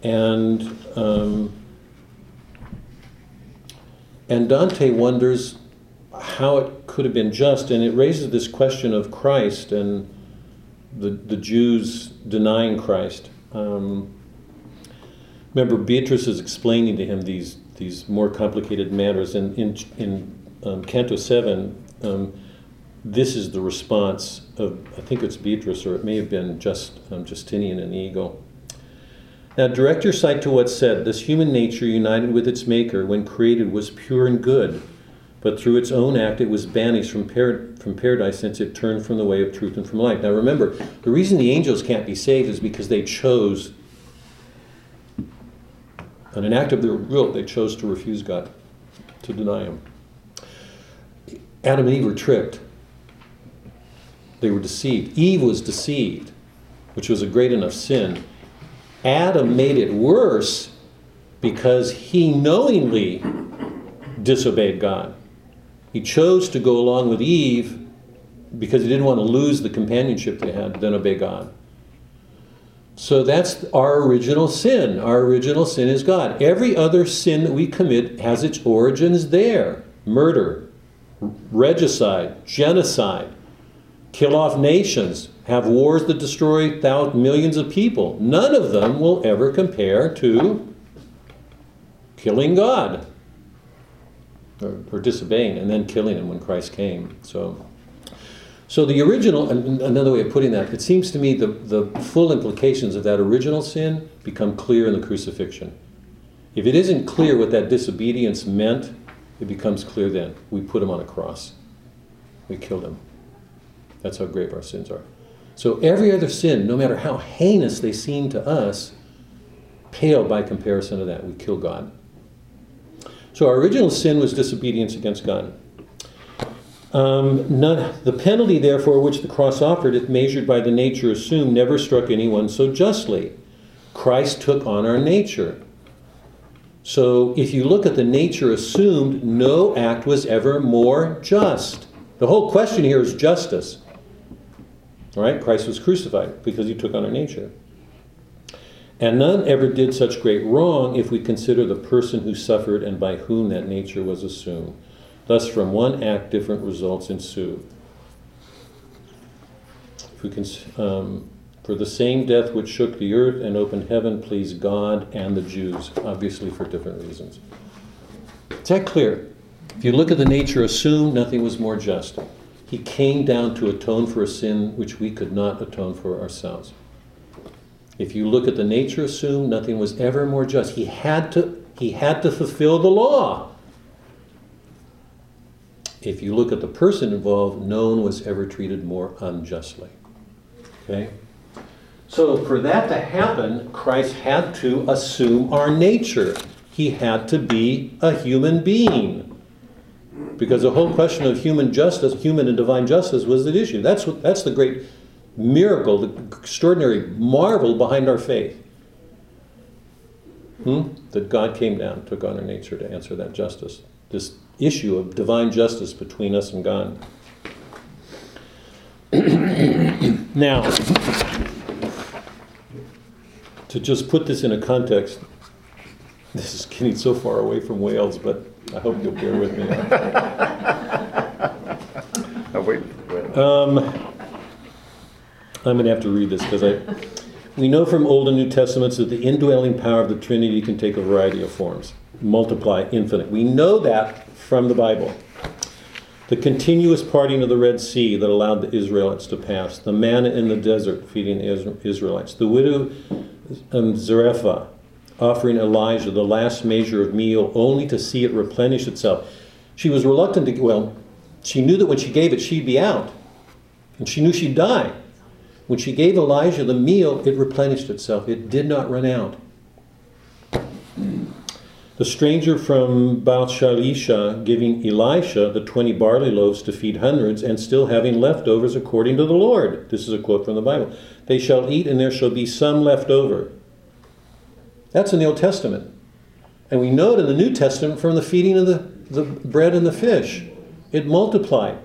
and um, and Dante wonders how it could have been just, and it raises this question of Christ and the the Jews denying Christ. Um, remember, Beatrice is explaining to him these these more complicated matters. And in, in um, Canto 7, um, this is the response of, I think it's Beatrice, or it may have been just um, Justinian and the Eagle. Now, direct your sight to what's said. This human nature, united with its Maker, when created, was pure and good, but through its own act, it was banished from, par- from paradise since it turned from the way of truth and from life. Now, remember, the reason the angels can't be saved is because they chose in an act of their will, they chose to refuse God, to deny Him. Adam and Eve were tricked. They were deceived. Eve was deceived, which was a great enough sin. Adam made it worse because he knowingly disobeyed God. He chose to go along with Eve because he didn't want to lose the companionship they had, then obey God. So that's our original sin. Our original sin is God. Every other sin that we commit has its origins there murder, regicide, genocide. Kill off nations, have wars that destroy thousands, millions of people. None of them will ever compare to killing God or, or disobeying and then killing him when Christ came. So, so the original, an- another way of putting that, it seems to me the, the full implications of that original sin become clear in the crucifixion. If it isn't clear what that disobedience meant, it becomes clear then. We put him on a cross. We killed him. That's how grave our sins are. So every other sin, no matter how heinous they seem to us, pale by comparison to that. We kill God. So our original sin was disobedience against God. Um, none, the penalty, therefore, which the cross offered, if measured by the nature assumed, never struck anyone so justly. Christ took on our nature. So if you look at the nature assumed, no act was ever more just. The whole question here is justice. All right? Christ was crucified because he took on our nature. And none ever did such great wrong if we consider the person who suffered and by whom that nature was assumed. Thus, from one act, different results ensue. Can, um, for the same death which shook the earth and opened heaven pleased God and the Jews, obviously for different reasons. Is that clear? If you look at the nature assumed, nothing was more just. He came down to atone for a sin which we could not atone for ourselves. If you look at the nature assumed, nothing was ever more just. He had to, he had to fulfill the law. If you look at the person involved, no one was ever treated more unjustly. Okay? So, for that to happen, Christ had to assume our nature. He had to be a human being. Because the whole question of human justice, human and divine justice, was at issue. That's, what, that's the great miracle, the extraordinary marvel behind our faith. Hmm? That God came down, took on our nature to answer that justice. This issue of divine justice between us and God. <clears throat> now, to just put this in a context, this is getting so far away from whales, but I hope you'll bear with me. <laughs> Oh, wait, wait. Um, I'm going to have to read this because I. We know from Old and New Testaments that the indwelling power of the Trinity can take a variety of forms, multiply, infinite. We know that from the Bible. The continuous parting of the Red Sea that allowed the Israelites to pass, the manna in the desert feeding the Israelites, the widow um, Zarephath offering Elijah the last measure of meal only to see it replenish itself. She was reluctant to, well, she knew that when she gave it, she'd be out. And she knew she'd die. When she gave Elijah the meal, it replenished itself. It did not run out. The stranger from Baal Shalisha giving Elisha the 20 barley loaves to feed hundreds and still having leftovers according to the Lord. This is a quote from the Bible. They shall eat and there shall be some left over. That's in the Old Testament. And we know it in the New Testament from the feeding of the, the bread and the fish. It multiplied.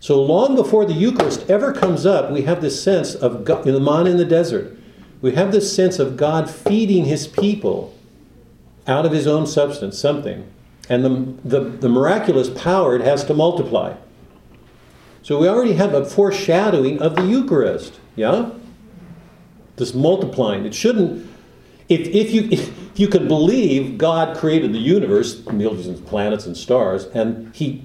So long before the Eucharist ever comes up, we have this sense of God, in the manna in the desert. We have this sense of God feeding his people out of his own substance, something. And the, the, the miraculous power it has to multiply. So we already have a foreshadowing of the Eucharist. Yeah? This multiplying. It shouldn't if, if, you, if you could believe God created the universe, millions of planets and stars, and He,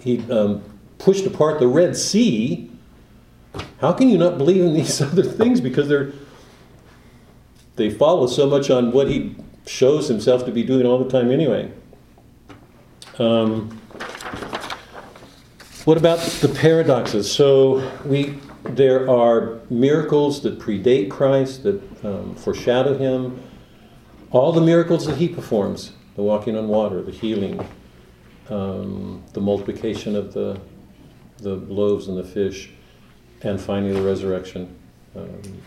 he um, pushed apart the Red Sea, how can you not believe in these <laughs> other things? Because they're, they follow so much on what He shows Himself to be doing all the time anyway. Um, what about the paradoxes? So we there are miracles that predate Christ, that um, foreshadow him. All the miracles that he performs the walking on water, the healing, um, the multiplication of the, the loaves and the fish, and finally the resurrection. Um,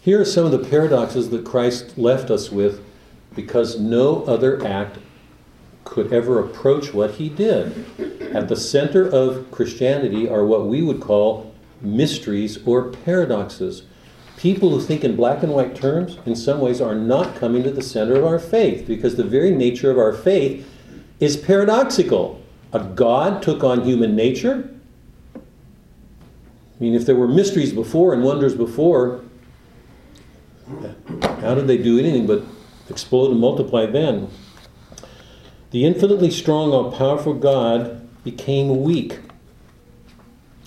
here are some of the paradoxes that Christ left us with because no other act could ever approach what he did. At the center of Christianity are what we would call mysteries or paradoxes. People who think in black and white terms, in some ways, are not coming to the center of our faith because the very nature of our faith is paradoxical. A God took on human nature, I mean, if there were mysteries before and wonders before, how did they do anything but explode and multiply then? The infinitely strong, all powerful God became weak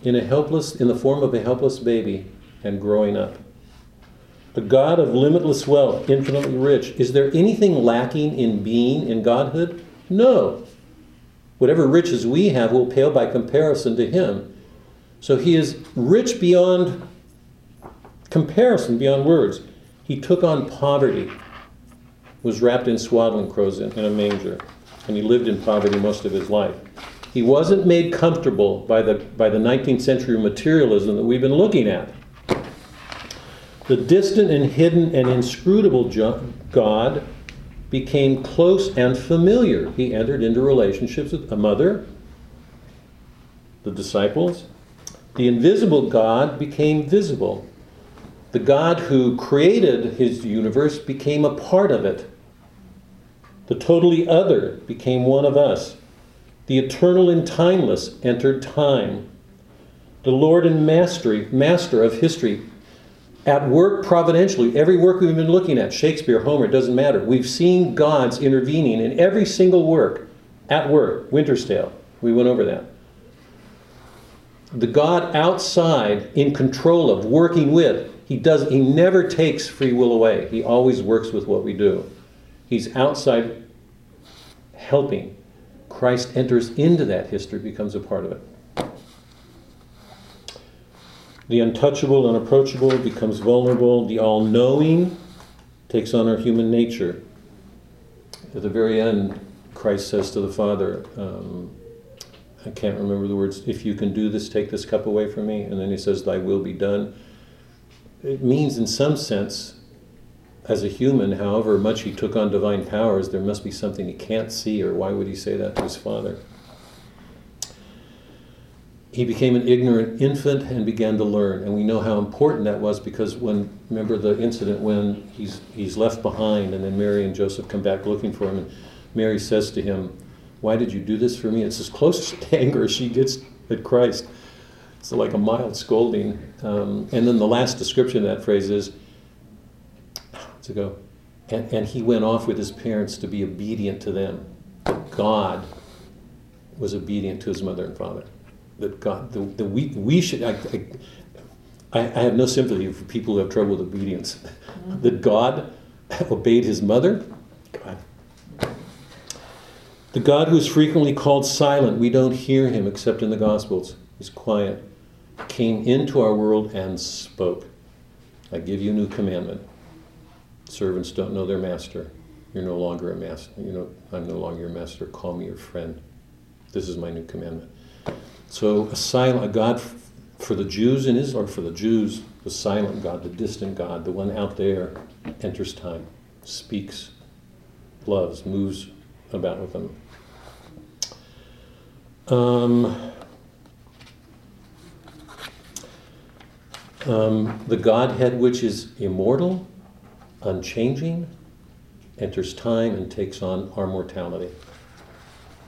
in a helpless in the form of a helpless baby and growing up. The God of limitless wealth, infinitely rich. Is there anything lacking in being in Godhood? No. Whatever riches we have will pale by comparison to him. So he is rich beyond comparison, beyond words. He took on poverty, was wrapped in swaddling clothes in a manger, and he lived in poverty most of his life. He wasn't made comfortable by the, by the 19th century materialism that we've been looking at. The distant and hidden and inscrutable God became close and familiar. He entered into relationships with a mother, the disciples. The invisible God became visible. The God who created his universe became a part of it. The totally other became one of us. The eternal and timeless entered time. The Lord and mastery, master of history, at work providentially. Every work we've been looking at, Shakespeare, Homer, it doesn't matter. We've seen God's intervening in every single work at work. Winter's Tale, we went over that. The God outside, in control of, working with, he does he never takes free will away. He always works with what we do. He's outside helping. Christ enters into that history, becomes a part of it. The untouchable, unapproachable becomes vulnerable. The all knowing takes on our human nature. At the very end, Christ says to the Father, um, I can't remember the words, if you can do this, take this cup away from me. And then he says, Thy will be done. It means, in some sense, as a human, however much he took on divine powers, there must be something he can't see, or why would he say that to his father? He became an ignorant infant and began to learn. And we know how important that was because when, remember the incident when he's, he's left behind and then Mary and Joseph come back looking for him, and Mary says to him, Why did you do this for me? It's as close <laughs> to anger as she gets at Christ. It's like a mild scolding. Um, and then the last description of that phrase is, to go. And, and he went off with his parents to be obedient to them. God was obedient to his mother and father. That God, the, the we, we should, I, I, I have no sympathy for people who have trouble with obedience. Mm-hmm. That God obeyed his mother, God. The God who is frequently called silent, we don't hear him except in the Gospels. He's quiet. Came into our world and spoke. I give you a new commandment Servants don't know their master. You're no longer a master. You know, I'm no longer your master. Call me your friend. This is my new commandment. So a silent God for the Jews in Israel, for the Jews, the silent God, the distant God, the one out there, enters time, speaks, loves, moves about with them. Um, um, the Godhead, which is immortal, unchanging, enters time, and takes on our mortality.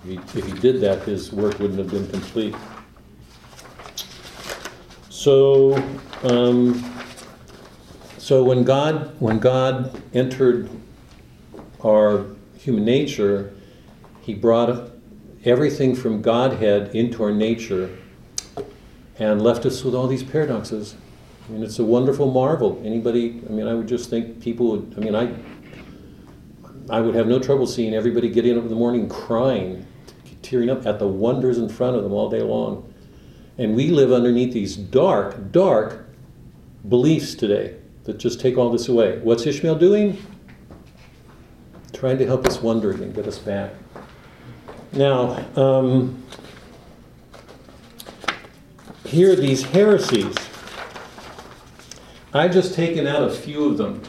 If he, if he did that, his work wouldn't have been complete. So, um, so when God when God entered our human nature, He brought everything from Godhead into our nature and left us with all these paradoxes. Mean, it's a wonderful marvel. Anybody, I mean, I would just think people would, I mean, I, I would have no trouble seeing everybody getting up in the morning crying, tearing up at the wonders in front of them all day long. And we live underneath these dark, dark beliefs today that just take all this away. What's Ishmael doing? Trying to help us wonder again, get us back. Now, um, here are these heresies I've just taken out a few of them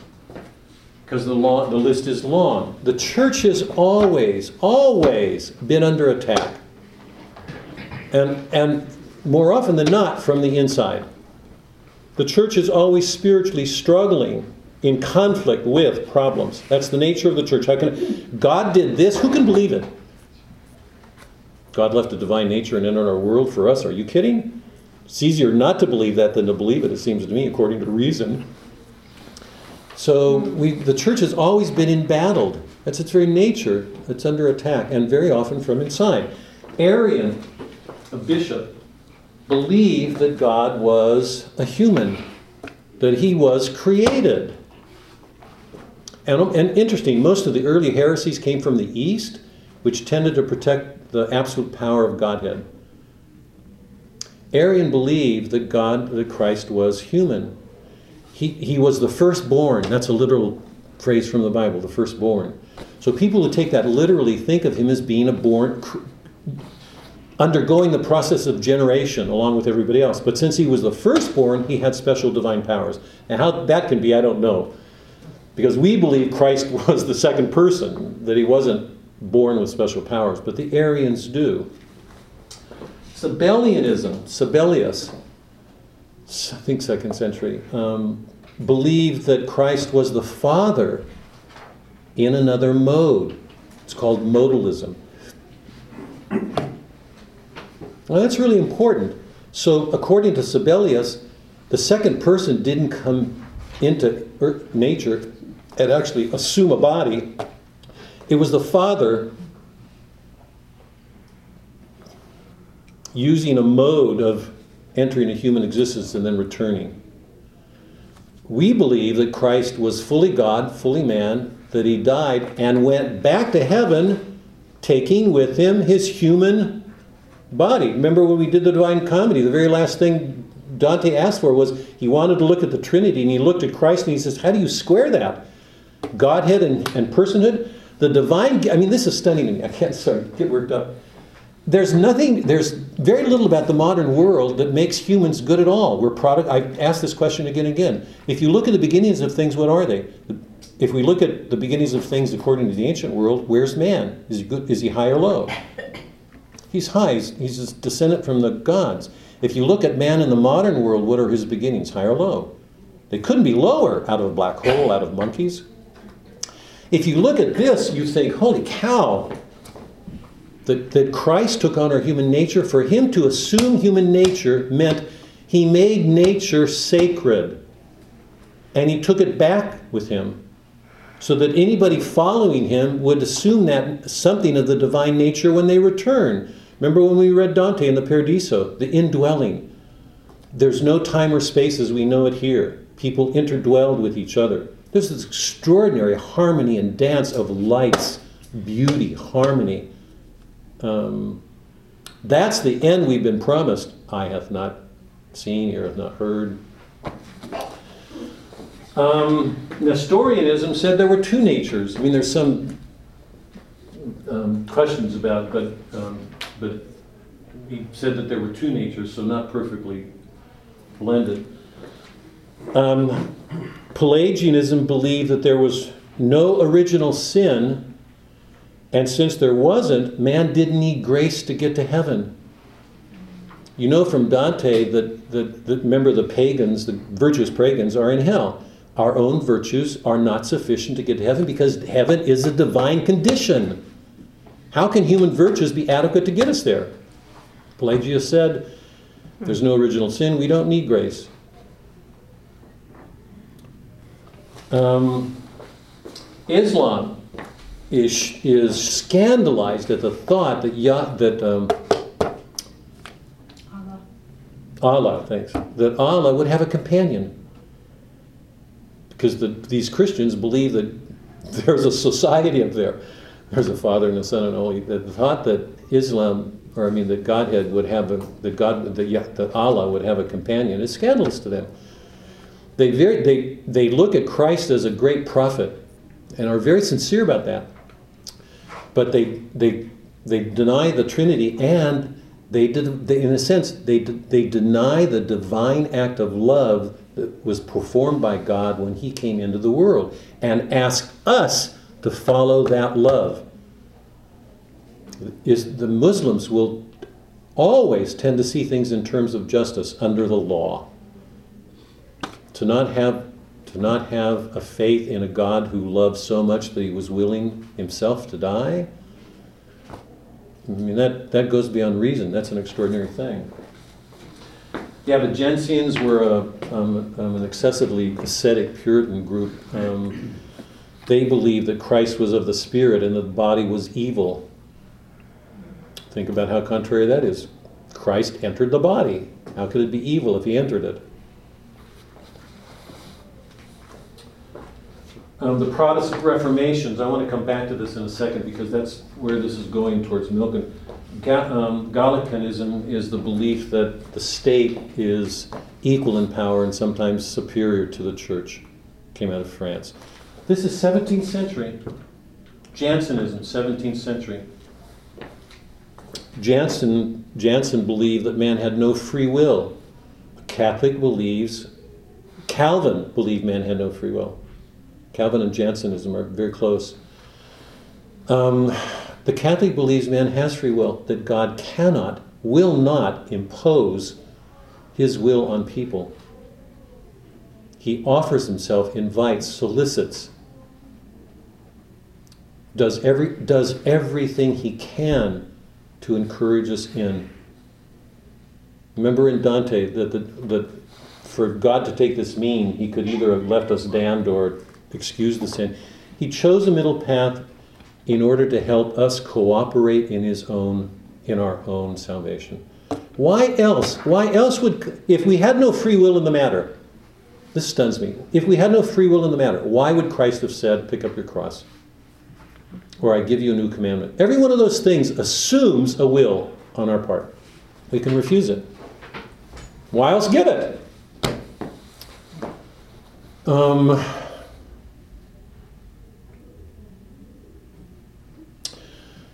because the, law, the list is long. The church has always, always been under attack. And, and more often than not, from the inside. The church is always spiritually struggling in conflict with problems. That's the nature of the church. How can God did this? Who can believe it? God left a divine nature and entered our world for us. Are you kidding? It's easier not to believe that than to believe it, it seems to me, according to reason. So we, the church has always been embattled. That's its very nature. It's under attack, and very often from inside. Arian, a bishop, believed that God was a human, that he was created. And, and interesting, most of the early heresies came from the East, which tended to protect the absolute power of Godhead. Arian believed that God, that Christ was human. He, he was the firstborn. That's a literal phrase from the Bible, the firstborn. So people who take that literally think of him as being a born, undergoing the process of generation along with everybody else. But since he was the firstborn, he had special divine powers. And how that can be, I don't know. Because we believe Christ <laughs> was the second person, that he wasn't born with special powers, but the Arians do. Sabellianism, Sabellius, I think second century, um, believed that Christ was the Father in another mode. It's called modalism. Now that's really important. So, according to Sabellius, the second person didn't come into nature and actually assume a body. It was the Father using a mode of entering a human existence and then returning. We believe that Christ was fully God, fully man, that he died and went back to heaven, taking with him his human body. Remember when we did the Divine Comedy, the very last thing Dante asked for was he wanted to look at the Trinity and he looked at Christ and he says, How do you square that? Godhead and, and personhood? The divine, I mean, this is stunning to me. I can't, sorry, get worked up there's nothing there's very little about the modern world that makes humans good at all. We're product i ask this question again and again. If you look at the beginnings of things what are they? If we look at the beginnings of things according to the ancient world where's man? Is he good is he high or low? He's high he's, he's a descendant from the gods. If you look at man in the modern world what are his beginnings high or low? They couldn't be lower out of a black hole out of monkeys. If you look at this you think holy cow that, that Christ took on our human nature, for him to assume human nature meant he made nature sacred. And he took it back with him. So that anybody following him would assume that something of the divine nature when they return. Remember when we read Dante in the Paradiso, the indwelling. There's no time or space as we know it here. People interdwelled with each other. There's this extraordinary harmony and dance of lights, beauty, harmony. Um, that's the end we've been promised. I have not seen, ear hath not heard. Um, Nestorianism said there were two natures. I mean, there's some um, questions about, but um, but he said that there were two natures, so not perfectly blended. Um, Pelagianism believed that there was no original sin and since there wasn't, man didn't need grace to get to heaven. You know from Dante that, that, that remember the pagans, the virtuous pagans, are in hell. Our own virtues are not sufficient to get to heaven because heaven is a divine condition. How can human virtues be adequate to get us there? Pelagius said, There's no original sin, we don't need grace. Um, Islam is, is scandalized at the thought that, Yah, that um, Allah. Allah, thanks, that Allah would have a companion. Because the, these Christians believe that there's a society up there. There's a Father and a Son and Holy. The thought that Islam, or I mean that Godhead would have a, that God, that, that Allah would have a companion is scandalous to them. They, very, they, they look at Christ as a great prophet and are very sincere about that but they they they deny the Trinity and they, did, they in a sense they they deny the divine act of love that was performed by God when He came into the world and ask us to follow that love. Is the Muslims will always tend to see things in terms of justice under the law. To not have to not have a faith in a God who loved so much that he was willing himself to die. I mean, that, that goes beyond reason. That's an extraordinary thing. Yeah, the Janseens were a, um, um, an excessively ascetic Puritan group. Um, they believed that Christ was of the spirit and that the body was evil. Think about how contrary that is. Christ entered the body. How could it be evil if he entered it? Um, the Protestant Reformations, I want to come back to this in a second because that's where this is going towards Melville. Ga- um, Gallicanism is the belief that the state is equal in power and sometimes superior to the church. Came out of France. This is 17th century. Jansenism, 17th century. Jansen, Jansen believed that man had no free will. Catholic believes, Calvin believed man had no free will. Calvin and Jansenism are very close. Um, the Catholic believes man has free will, that God cannot, will not impose his will on people. He offers himself, invites, solicits, does, every, does everything he can to encourage us in. Remember in Dante that, the, that for God to take this mean, he could either have left us damned or excused the sin. He chose a middle path in order to help us cooperate in his own, in our own salvation. Why else? Why else would, if we had no free will in the matter, this stuns me. If we had no free will in the matter, why would Christ have said, pick up your cross? Or I give you a new commandment? Every one of those things assumes a will on our part. We can refuse it. Why else give it? Um,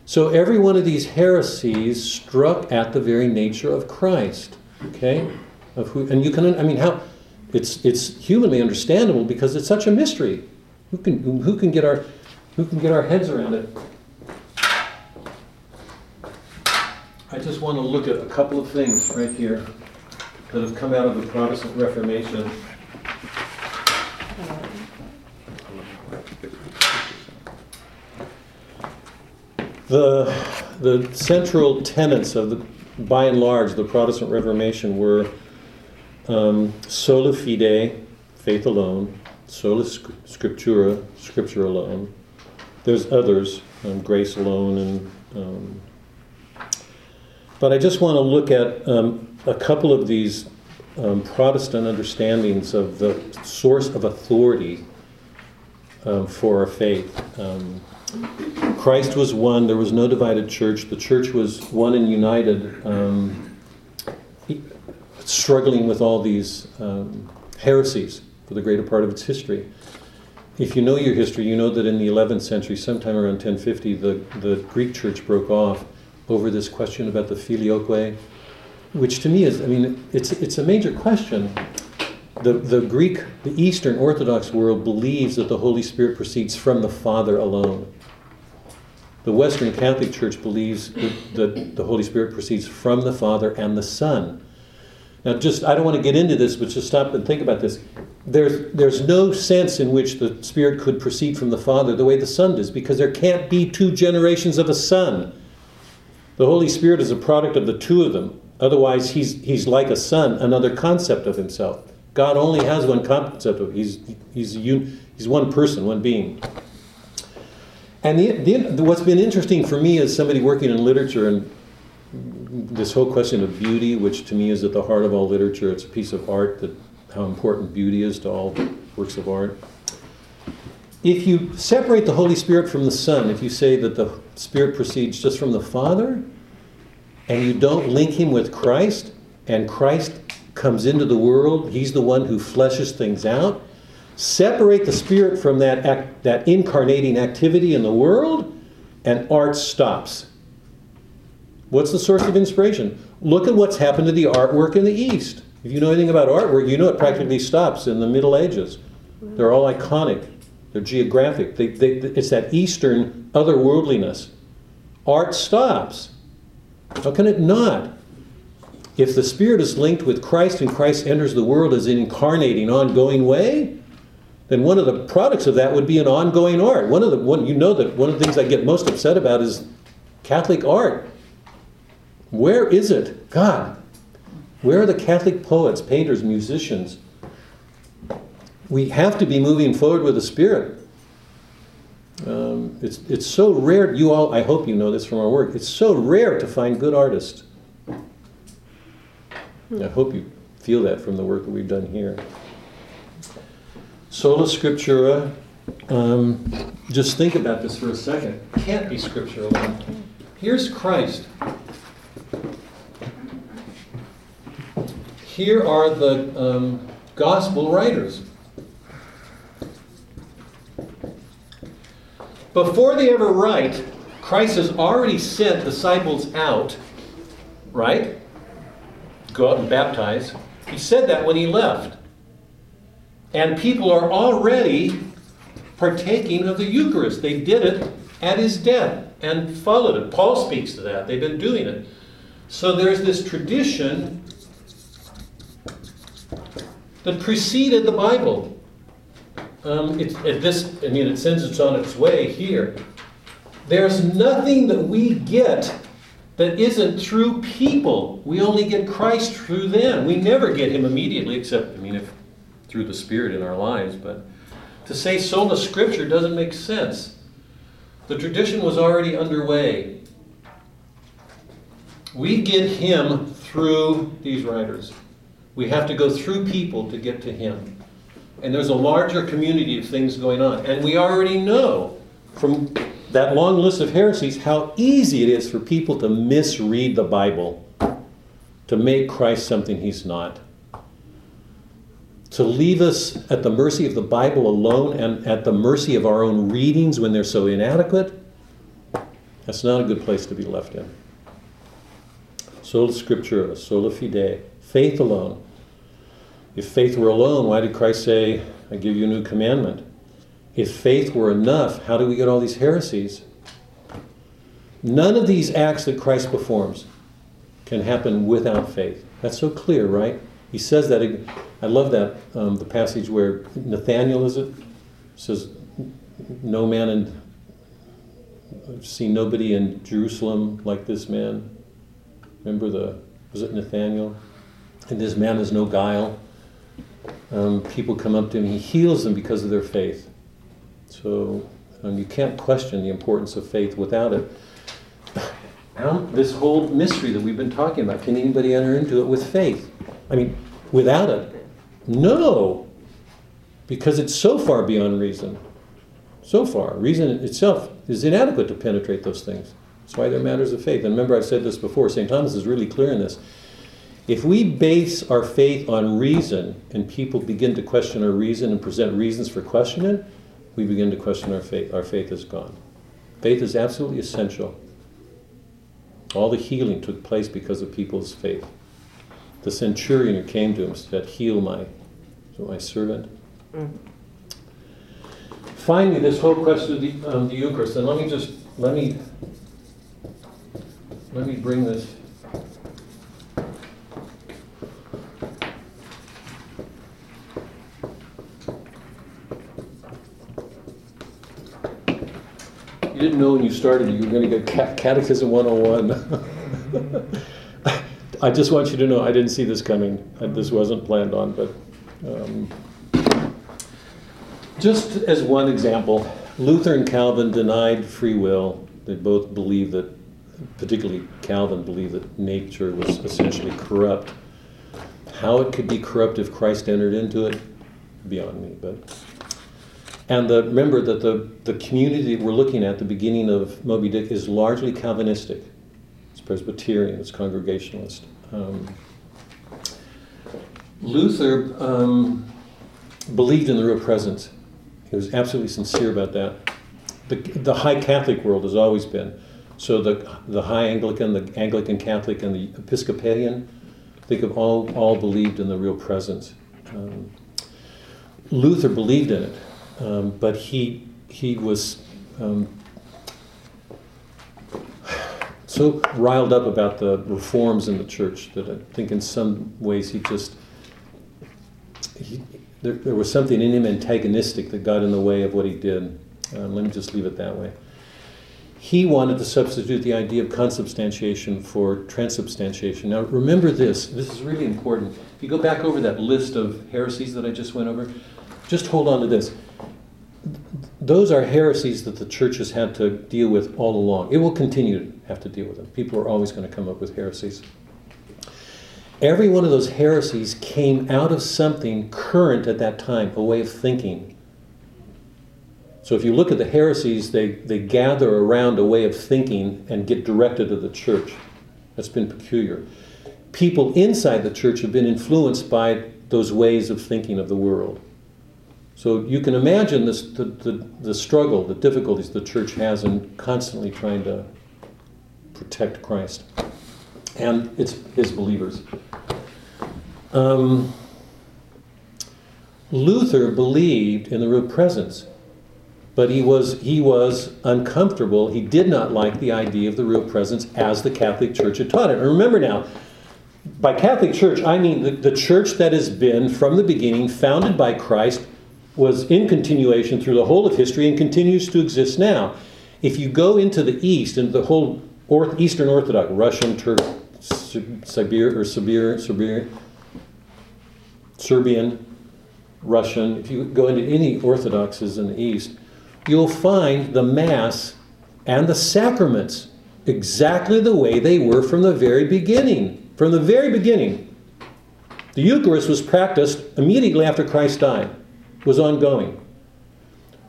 so every one of these heresies struck at the very nature of Christ. Okay? Of who and you can I mean how it's it's humanly understandable because it's such a mystery. Who can who can get our who can get our heads around it? I just want to look at a couple of things right here that have come out of the Protestant Reformation. The, the central tenets of the, by and large, the Protestant Reformation were um, sola fide, faith alone, sola scriptura, scripture alone. There's others, um, grace alone, and um, but I just want to look at um, a couple of these um, Protestant understandings of the source of authority um, for our faith. Christ was one, there was no divided church. The church was one and united, um, struggling with all these um, heresies for the greater part of its history. If you know your history, you know that in the 11th century, sometime around 1050, the, the Greek church broke off over this question about the filioque, which to me is, I mean, it's, it's a major question. The, the Greek, the Eastern Orthodox world believes that the Holy Spirit proceeds from the Father alone. The Western Catholic Church believes that, the Holy Spirit proceeds from the Father and the Son. Now, just, I don't want to get into this, but just stop and think about this. There's, there's no sense in which the Spirit could proceed from the Father the way the Son does, because there can't be two generations of a Son. The Holy Spirit is a product of the two of them. Otherwise, he's, he's like a son, another concept of himself. God only has one concept of he's he's un, he's one person, one being. And the, the, what's been interesting for me as somebody working in literature and this whole question of beauty, which to me is at the heart of all literature, it's a piece of art that how important beauty is to all works of art. If you separate the Holy Spirit from the Son, if you say that the Spirit proceeds just from the Father, and you don't link him with Christ, and Christ comes into the world, he's the one who fleshes things out. Separate the Spirit from that, act, that incarnating activity in the world, and art stops. What's the source of inspiration? Look at what's happened to the artwork in the East. If you know anything about artwork, you know it practically stops in the Middle Ages. They're all iconic, they're geographic. They, they, it's that Eastern otherworldliness. Art stops. How can it not? If the Spirit is linked with Christ and Christ enters the world as an incarnating, ongoing way, then one of the products of that would be an ongoing art. One of the one you know that one of the things I get most upset about is Catholic art. Where is it? God, Where are the Catholic poets, painters, musicians? We have to be moving forward with the Spirit. Um, it's, it's so rare, you all, I hope you know this from our work, it's so rare to find good artists. I hope you feel that from the work that we've done here. Sola Scriptura, um, just think about this for a second. Can't be Scripture alone. Here's Christ. Here are the um, gospel writers. Before they ever write, Christ has already sent disciples out, right? Go out and baptize. He said that when he left. And people are already partaking of the Eucharist. They did it at his death and followed it. Paul speaks to that. They've been doing it. So there's this tradition that preceded the Bible. Um, it's, it, this, I mean, it sends it's on its way here. There's nothing that we get that isn't through people. We only get Christ through them. We never get Him immediately, except, I mean, if through the Spirit in our lives. But to say sola Scripture doesn't make sense. The tradition was already underway. We get Him through these writers. We have to go through people to get to Him. And there's a larger community of things going on. And we already know from that long list of heresies how easy it is for people to misread the Bible, to make Christ something He's not. To leave us at the mercy of the Bible alone and at the mercy of our own readings when they're so inadequate, that's not a good place to be left in. Sola Scriptura, sola fide, faith alone. If faith were alone, why did Christ say, I give you a new commandment? If faith were enough, how do we get all these heresies? None of these acts that Christ performs can happen without faith. That's so clear, right? He says that. I love that um, the passage where Nathaniel is it says, "No man and I've seen nobody in Jerusalem like this man." Remember the was it Nathaniel? And this man has no guile. Um, people come up to him. He heals them because of their faith. So um, you can't question the importance of faith without it. This whole mystery that we've been talking about, can anybody enter into it with faith? I mean, without it? No! Because it's so far beyond reason. So far. Reason itself is inadequate to penetrate those things. That's why they're matters of faith. And remember, I've said this before, St. Thomas is really clear in this. If we base our faith on reason and people begin to question our reason and present reasons for questioning, we begin to question our faith. Our faith is gone. Faith is absolutely essential. All the healing took place because of people's faith. The centurion who came to him said, Heal my, my servant. Mm. Finally, this whole question of the, um, the Eucharist, and let me just let me let me bring this You didn't know when you started you were going to get Catechism 101. <laughs> I just want you to know I didn't see this coming. This wasn't planned on, but um, just as one example, Luther and Calvin denied free will. They both believed that, particularly Calvin believed that nature was essentially corrupt. How it could be corrupt if Christ entered into it, beyond me, but and the, remember that the, the community we're looking at, the beginning of Moby Dick, is largely Calvinistic. It's Presbyterian, it's Congregationalist. Um, Luther um, believed in the real presence. He was absolutely sincere about that. The, the high Catholic world has always been. So the, the high Anglican, the Anglican Catholic, and the Episcopalian, think of all, all believed in the real presence. Um, Luther believed in it. Um, but he, he was um, so riled up about the reforms in the church that I think in some ways he just, he, there, there, was something in him antagonistic that got in the way of what he did. Um, let me just leave it that way. he wanted to substitute the idea of consubstantiation for transubstantiation. Now, remember this, this is really important. If you go back over that list of heresies that I just went over, just hold on to this. Those are heresies that the church has had to deal with all along. It will continue to have to deal with them. People are always going to come up with heresies. Every one of those heresies came out of something current at that time, a way of thinking. So if you look at the heresies, they, they gather around a way of thinking and get directed to the church. That's been peculiar. People inside the church have been influenced by those ways of thinking of the world. So you can imagine this, the, the, the struggle, the difficulties the church has in constantly trying to protect Christ and its, his believers. Um, Luther believed in the real presence, but he was, he was uncomfortable. He did not like the idea of the real presence as the Catholic Church had taught it. And remember now, by Catholic Church, I mean the, the church that has been, from the beginning, founded by Christ, was in continuation through the whole of history and continues to exist now. If you go into the East, into the whole Orth, Eastern Orthodox, Russian, Turk, Sibir, or Sibir, Serbian, Russian, if you go into any Orthodoxes in the East, you'll find the Mass and the sacraments exactly the way they were from the very beginning. From the very beginning. The Eucharist was practiced immediately after Christ died, was ongoing.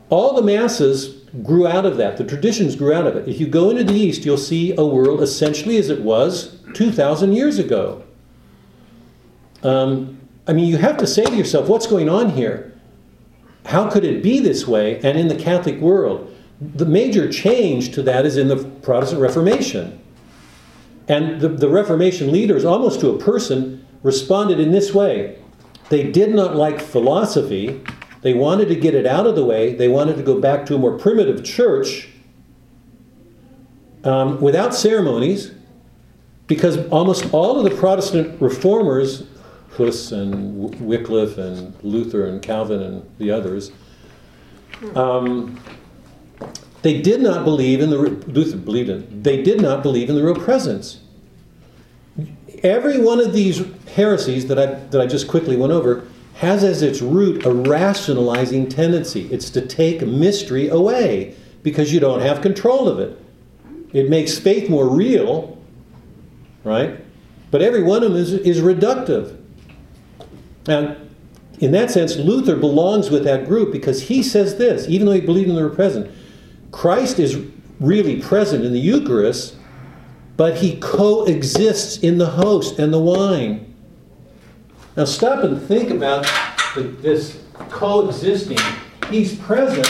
All the Masses grew out of that. The traditions grew out of it. If you go into the East, you'll see a world essentially as it was 2,000 years ago. Um, I mean, you have to say to yourself, what's going on here? How could it be this way? And in the Catholic world, the major change to that is in the Protestant Reformation. And the, the Reformation leaders, almost to a person, responded in this way. They did not like philosophy. They wanted to get it out of the way. They wanted to go back to a more primitive church um, without ceremonies, because almost all of the Protestant reformers Huss and Wycliffe and Luther and Calvin and the others, um, they did not believe in the Luther believed in. They did not believe in the real presence. Every one of these heresies that I that I just quickly went over has as its root a rationalizing tendency. It's to take mystery away because you don't have control of it. It makes faith more real, right? But every one of them is, is reductive. Now, in that sense, Luther belongs with that group because he says this, even though he believed in the present. Christ is really present in the Eucharist, but he coexists in the host and the wine. Now, stop and think about the, this coexisting. He's present.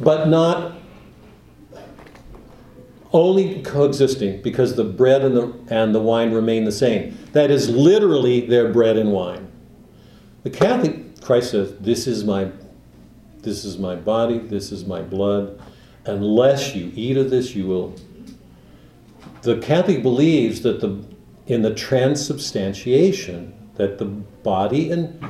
But not only coexisting because the bread and the, and the wine remain the same. That is literally their bread and wine. The Catholic, Christ says, this is my, this is my body, this is my blood. Unless you eat of this, you will. The Catholic believes that the, in the transubstantiation, that the body and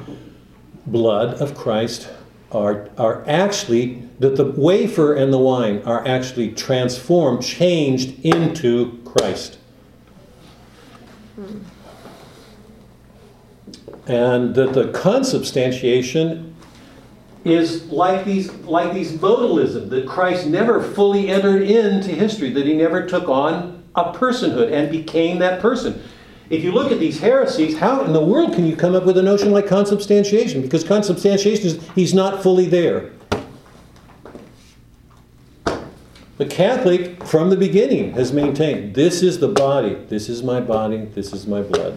blood of Christ are, are actually, that the wafer and the wine are actually transformed, changed into Christ. Hmm. And that the consubstantiation is like these, like these modalism, that Christ never fully entered into history, that he never took on a personhood and became that person. If you look at these heresies, how in the world can you come up with a notion like consubstantiation? Because consubstantiation is he's not fully there. The Catholic, from the beginning, has maintained this is the body, this is my body, this is my blood.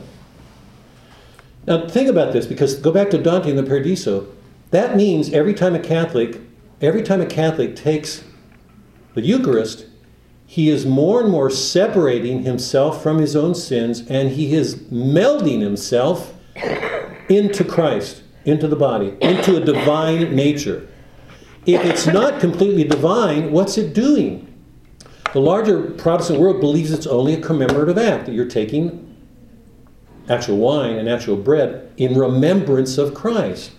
Now, think about this, because go back to Dante in the Paradiso. That means every time a Catholic, every time a Catholic takes the Eucharist, he is more and more separating himself from his own sins and he is melding himself into Christ, into the body, into a divine nature. If it's not completely divine, what's it doing? The larger Protestant world believes it's only a commemorative act, that you're taking actual wine and actual bread in remembrance of Christ.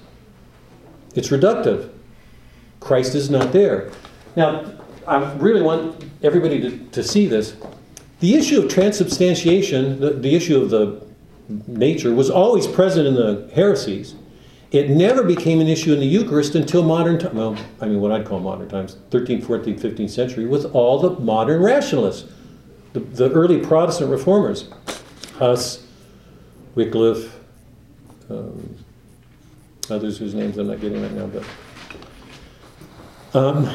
It's reductive. Christ is not there. Now, I really want everybody to, to see this. The issue of transubstantiation, the, the issue of the nature, was always present in the heresies. It never became an issue in the Eucharist until modern times. Well, I mean, what I'd call modern times, 13th, 14th, 15th century, with all the modern rationalists, the, the early Protestant reformers, Huss, Wycliffe, um, others whose names I'm not getting right now, but um,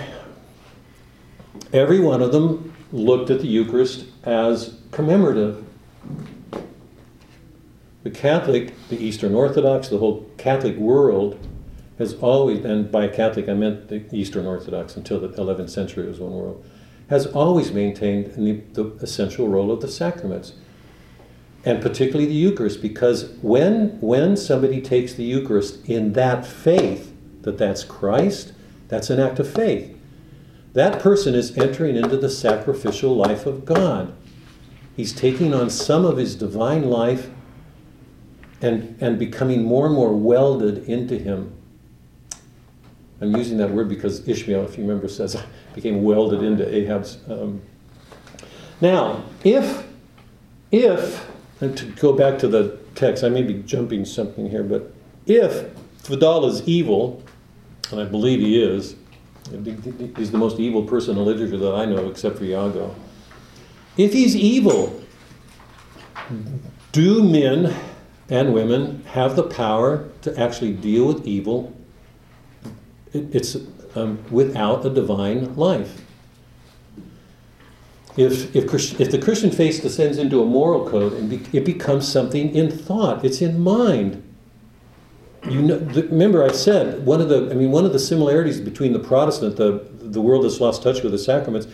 every one of them looked at the Eucharist as commemorative. The Catholic, the Eastern Orthodox, the whole Catholic world has always, and by Catholic I meant the Eastern Orthodox until the 11th century was one world, has always maintained the, the essential role of the sacraments. And particularly the Eucharist, because when, when somebody takes the Eucharist in that faith, that that's Christ, that's an act of faith. That person is entering into the sacrificial life of God. He's taking on some of his divine life and, and becoming more and more welded into him. I'm using that word because Ishmael, if you remember, says, I <laughs> became welded into Ahab's. Um. Now, if, if, and to go back to the text, I may be jumping something here, but if Fedallah is evil, and I believe he is, he's the most evil person in literature that I know except for Iago. If he's evil, do men and women have the power to actually deal with evil it's um, without a divine life. If, if, if the Christian faith descends into a moral code, and be, it becomes something in thought, it's in mind. You know, the, remember, I said one of the, I mean, one of the similarities between the Protestant, the, the world that's lost touch with the sacraments,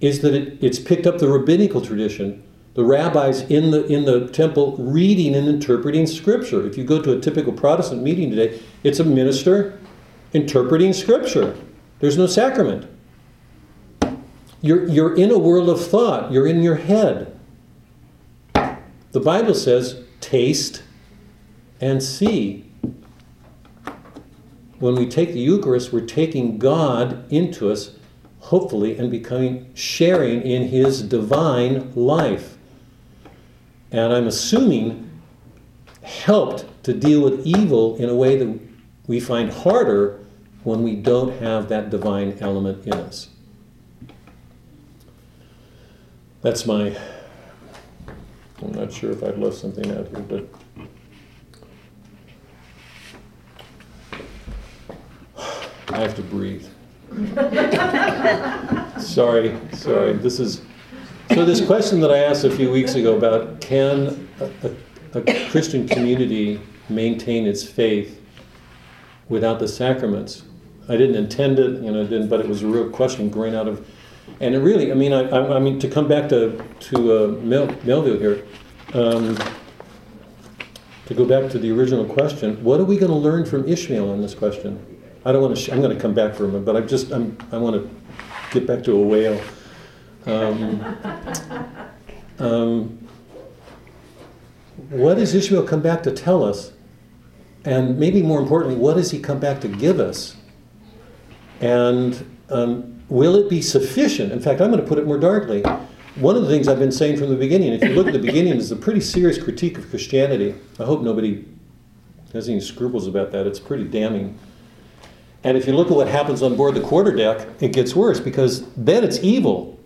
is that it, it's picked up the rabbinical tradition, the rabbis in the in the temple reading and interpreting Scripture. If you go to a typical Protestant meeting today, it's a minister interpreting Scripture. There's no sacrament. You're, you're in a world of thought, you're in your head. The Bible says, taste and see. When we take the Eucharist, we're taking God into us, hopefully, and becoming sharing in His divine life. And I'm assuming helped to deal with evil in a way that we find harder when we don't have that divine element in us. That's my. I'm not sure if I've left something out here, but. I have to breathe. <laughs> sorry, sorry. This is. So, this question that I asked a few weeks ago about can a, a, a Christian community maintain its faith without the sacraments? I didn't intend it, you know, didn't, but it was a real question growing out of, and it really, I mean, I, I, I mean, to come back to to uh, Mel, Melville here, um, to go back to the original question, what are we going to learn from Ishmael on this question? I don't want to. Sh- I'm going to come back for a minute, but I just I'm, I want to get back to a whale. Um, <laughs> um, what does Ishmael come back to tell us? And maybe more importantly, what does he come back to give us? And um, will it be sufficient? In fact, I'm going to put it more darkly. One of the things I've been saying from the beginning, if you look at the beginning, is a pretty serious critique of Christianity. I hope nobody has any scruples about that. It's pretty damning. And if you look at what happens on board the quarterdeck, it gets worse because then it's evil.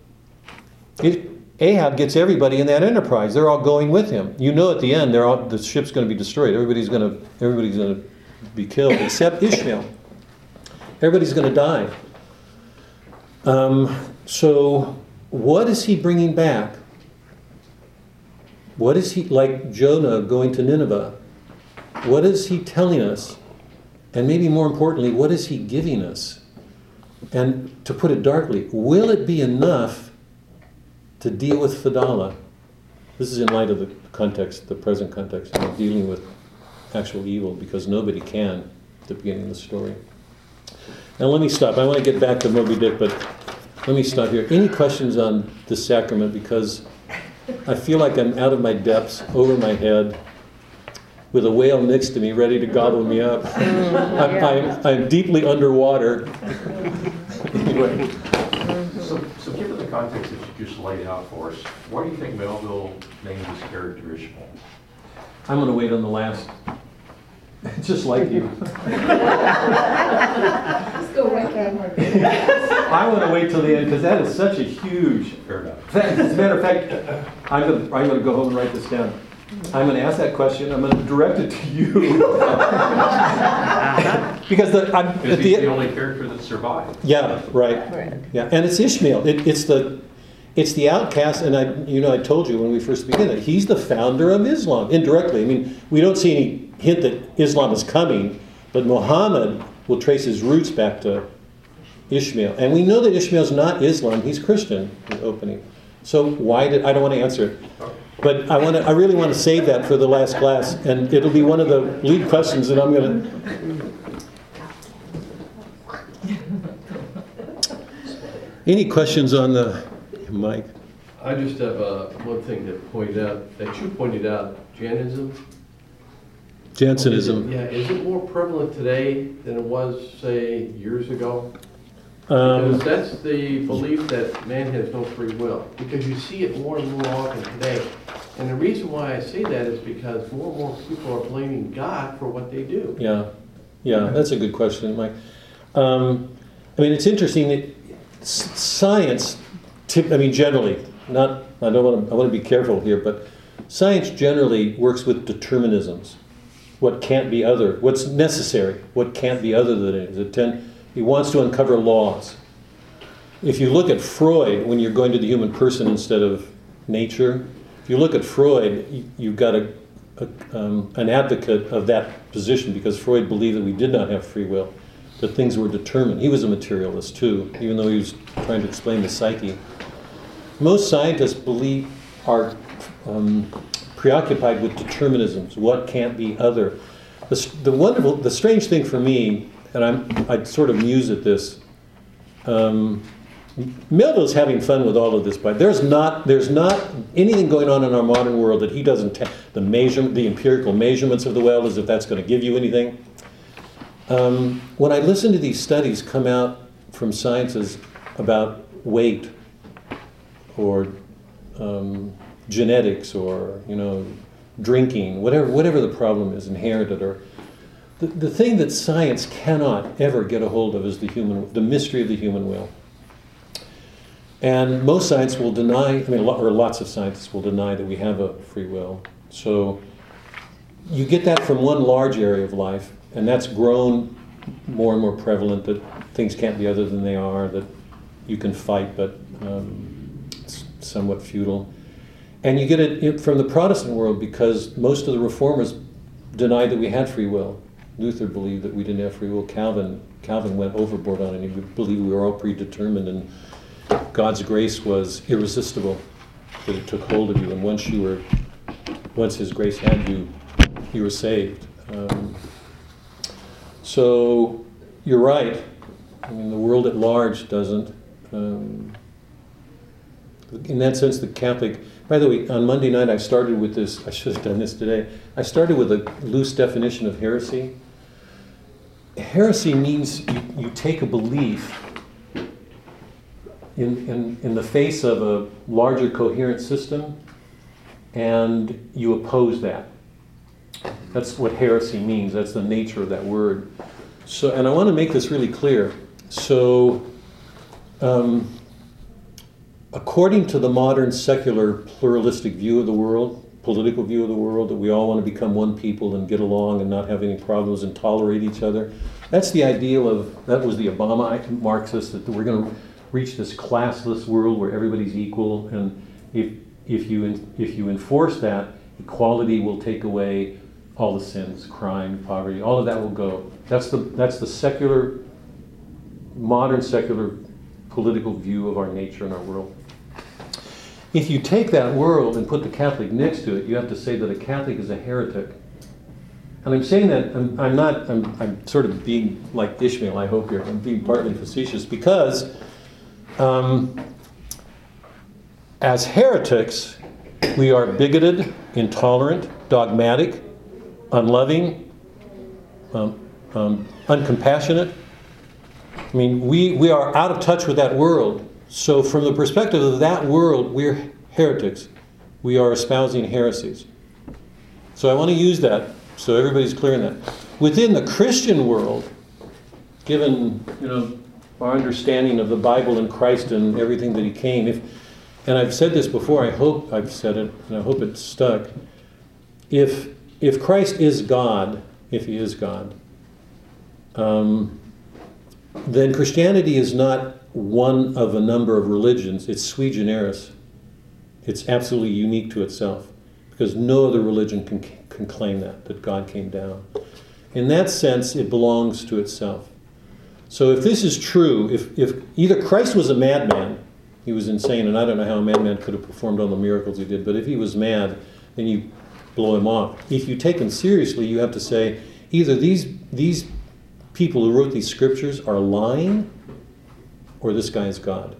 It, Ahab gets everybody in that enterprise. They're all going with him. You know, at the end, they're all, the ship's going to be destroyed. Everybody's going to everybody's going to be killed except Ishmael. Everybody's going to die. Um, so, what is he bringing back? What is he like Jonah going to Nineveh? What is he telling us? And maybe more importantly, what is he giving us? And to put it darkly, will it be enough to deal with Fedallah? This is in light of the context, the present context, of dealing with actual evil, because nobody can at the beginning of the story. Now let me stop. I want to get back to Moby Dick, but let me stop here. Any questions on the sacrament? Because I feel like I'm out of my depths, over my head. with a whale next to me ready to gobble me up. <laughs> I'm, I'm, I'm deeply underwater. anyway, <laughs> So, so given the context that you just laid out for us, why do you think Melville named his character Ishmael? I'm going to wait on the last. <laughs> Just like you. Let's go right <laughs> I want to wait till the end because that is such a huge. Fair enough. <laughs> As a matter of fact, I'm going to, I'm going to go home and write this down. I'm going to ask that question. I'm going to direct it to you. because the, I'm, at he's the the, only character that survived. yeah, right. Right. Yeah, and it's Ishmael. It, it's the it's the outcast, and I you know I told you when we first began that he's the founder of Islam indirectly. I mean, we don't see any hint that Islam is coming, but Muhammad will trace his roots back to Ishmael, and we know that Ishmael's not Islam; he's Christian. In the opening, so why did I don't want to answer it, but I want to. I really want to save that for the last class, and it'll be one of the lead questions that I'm going to. Any questions on the mic? I just have uh, one thing to point out, that you pointed out, Jainism. Jansenism. Yeah, is it more prevalent today than it was, say, years ago? Um, Because that's the belief that man has no free will, because you see it more and more often today. And the reason why I say that is because more and more people are blaming God for what they do. Yeah, yeah, that's a good question, Mike. Um, I mean, it's interesting that science, I mean, generally, not, I don't want to, I want to be careful here, but science generally works with determinisms. What can't be other, what's necessary, what can't be other than it is. It, tend, it wants to uncover laws. If you look at Freud, when you're going to the human person instead of nature, if you look at Freud, you, you've got a, a, um, an advocate of that position because Freud believed that we did not have free will, that things were determined. He was a materialist too, even though he was trying to explain the psyche. Most scientists believe are um, preoccupied with determinisms. What can't be other? The, the wonderful, the strange thing for me, and I'm, I sort of muse at this. Um, Melville's having fun with all of this, but there's not there's not anything going on in our modern world that he doesn't ta- the measurement the empirical measurements of the well as if that's going to give you anything. Um, when I listen to these studies come out from sciences about weight or um, genetics or you know drinking, whatever whatever the problem is, inherited or the, the thing that science cannot ever get a hold of is the human the mystery of the human will. And most science will deny, I mean, or lots of scientists will deny that we have a free will. So you get that from one large area of life, and that's grown more and more prevalent that things can't be other than they are, that you can fight, but um, it's somewhat futile. And you get it from the Protestant world because most of the reformers denied that we had free will. Luther believed that we didn't have free will. Calvin, Calvin went overboard on it. He believed we were all predetermined and God's grace was irresistible, that it took hold of you, and once you were, once His grace had you, you were saved. Um, so you're right. I mean, the world at large doesn't. Um, in that sense, the Catholic. By the way, on Monday night I started with this. I should have done this today. I started with a loose definition of heresy. Heresy means you, you take a belief in, in, in the face of a larger coherent system and you oppose that. That's what heresy means. That's the nature of that word. So, and I want to make this really clear. So, um, according to the modern secular pluralistic view of the world, political view of the world, that we all want to become one people and get along and not have any problems and tolerate each other, that's the ideal of that was the Obama Marxist that we're going to reach this classless world where everybody's equal, and if if you if you enforce that, equality will take away all the sins, crime, poverty, all of that will go. That's the that's the secular, modern secular political view of our nature and our world. If you take that world and put the Catholic next to it, you have to say that a Catholic is a heretic. And I'm saying that I'm, I'm not, I'm, I'm sort of being like Ishmael, I hope here. I'm being partly facetious because um, as heretics, we are bigoted, intolerant, dogmatic, unloving, um, um, uncompassionate. I mean, we, we are out of touch with that world. So, from the perspective of that world, we're heretics. We are espousing heresies. So, I want to use that so everybody's clear on that. Within the Christian world, given you know our understanding of the Bible and Christ and everything that He came, if and I've said this before, I hope I've said it, and I hope it's stuck. If if Christ is God, if He is God, um, then Christianity is not one of a number of religions. It's sui generis. It's absolutely unique to itself because no other religion can, can claim that, that God came down. In that sense, it belongs to itself. So if this is true, if, if either Christ was a madman, he was insane, and I don't know how a madman could have performed all the miracles he did, but if he was mad, then you blow him off. If you take him seriously, you have to say either these, these people who wrote these scriptures are lying, or this guy is God.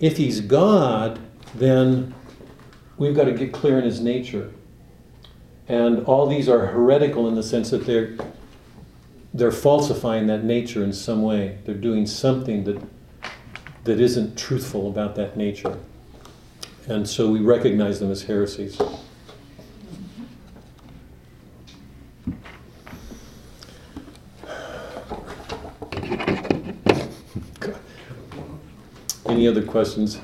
If he's God, then we've got to get clear in his nature. And all these are heretical in the sense that they're they're falsifying that nature in some way. They're doing something that that isn't truthful about that nature. And so we recognize them as heresies. Any other questions?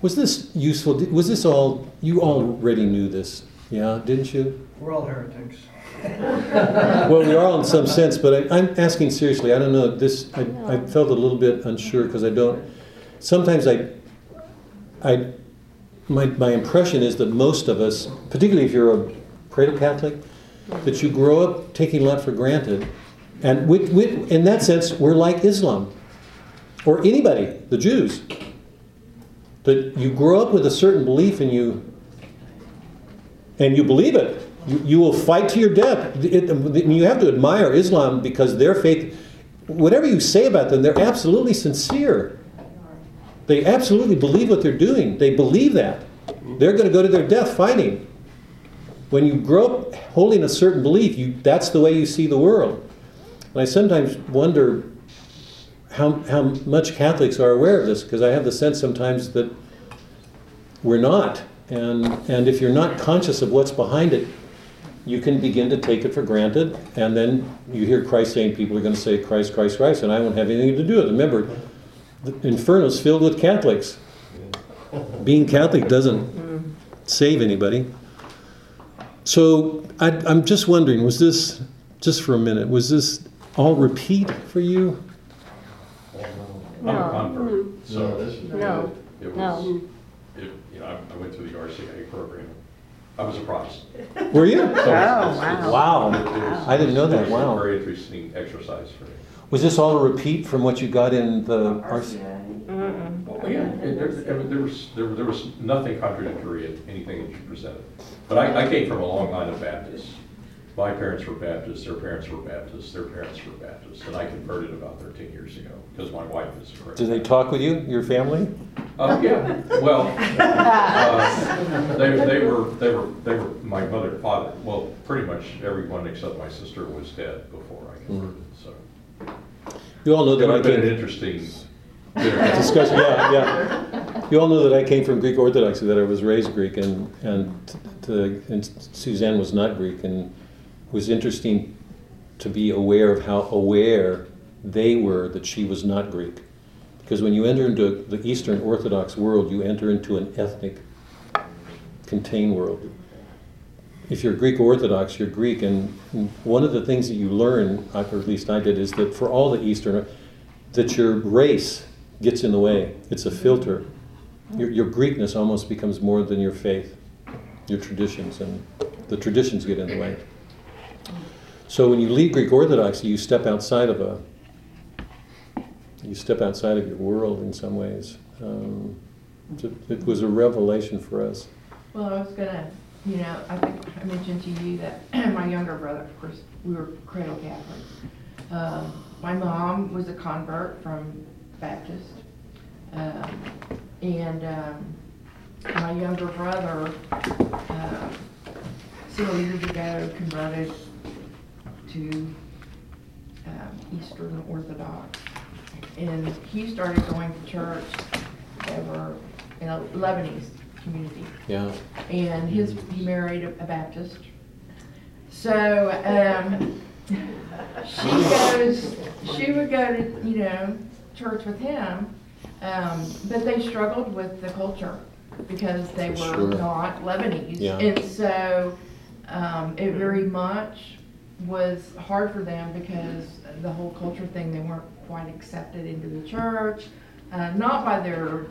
Was this useful? Was this all, you already knew this, yeah, didn't you? We're all heretics. <laughs> Well, we are all in some sense, but I, I'm asking seriously. I don't know. This I, I felt a little bit unsure because I don't. Sometimes I, I, my my impression is that most of us, particularly if you're a cradle Catholic, that you grow up taking a lot for granted, and we, we, in that sense, we're like Islam, or anybody, the Jews. That you grow up with a certain belief and you, and you believe it. You, you will fight to your death. It, you have to admire Islam because their faith, whatever you say about them, they're absolutely sincere. They absolutely believe what they're doing. They believe that. They're going to go to their death fighting. When you grow up holding a certain belief, you, that's the way you see the world. And I sometimes wonder how, how much Catholics are aware of this because I have the sense sometimes that we're not. And, and if you're not conscious of what's behind it, you can begin to take it for granted, and then you hear Christ saying, people are going to say, Christ, Christ, Christ, and I won't have anything to do with it. Remember, the inferno's filled with Catholics. Being Catholic doesn't save anybody. So I, I'm just wondering, was this, just for a minute, was this all repeat for you? I'm a No. convert, so No, it was, no. it, you know, I I went through the RCIA program. I was surprised. Were you? Oh, wow. Wow. It I didn't know that. it a Wow. Very interesting exercise for me. Was this all a repeat from what you got in the RC? Mm-hmm. Well, yeah, it- there, there- there was, there there was nothing contradictory in anything that you presented. But I, I came from a long line of Baptists. My parents were Baptists, their parents were Baptists, their parents were Baptists, and I converted about thirteen years ago, because my wife is a Christian. Did they talk with you, your family? Uh, yeah, well, uh, they, they were, they were, they were, my mother and father, well, pretty much everyone except my sister was dead before I converted, so. You all know that I been an came, interesting <laughs> discussion, yeah, yeah. You all know that I came from Greek Orthodoxy, that I was raised Greek, and, and, to, and Suzanne was not Greek, and was interesting to be aware of how aware they were that she was not Greek. Because when you enter into the Eastern Orthodox world, you enter into an ethnic, contained world. If you're Greek Orthodox, you're Greek, and one of the things that you learn, or at least I did, is that for all the Eastern, that your race gets in the way. It's a filter. Your, your Greekness almost becomes more than your faith, your traditions, and the traditions get in the way. So when you leave Greek Orthodoxy, you step outside of a, you step outside of your world in some ways. Um, it, it was a revelation for us. Well, I was gonna, you know, I think I mentioned to you that <clears throat> my younger brother, of course, we were cradle Catholics. Um, my mom was a convert from Baptist. Um, and, um, my younger brother, um, several years ago converted to um, Eastern Orthodox. And he started going to church over in a Lebanese community. Yeah. And his, he married a a Baptist. So, um, she goes, she would go to, you know, church with him, um, but they struggled with the culture because they were Sure. not Lebanese. Yeah. And so, um, it very much was hard for them because the whole culture thing, they weren't quite accepted into the church, uh, not by their,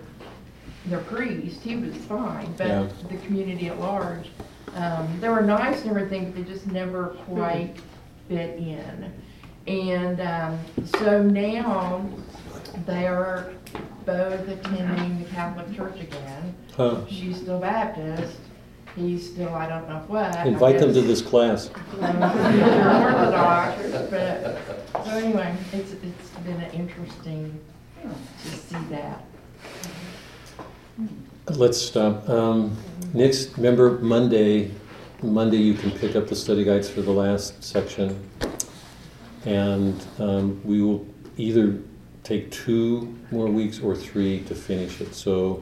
their priest, he was fine, Yeah. but the community at large. Um, they were nice and everything, but they just never quite fit in. And, um, so now they are both attending the Catholic Church again. Huh. She's still Baptist, he's still, I don't know what. Invite them to this class. <laughs> Orthodox, but, so anyway, it's, it's been interesting to see that. Let's stop. Um, Next, remember Monday, Monday you can pick up the study guides for the last section. And um, we will either take two more weeks or three to finish it. So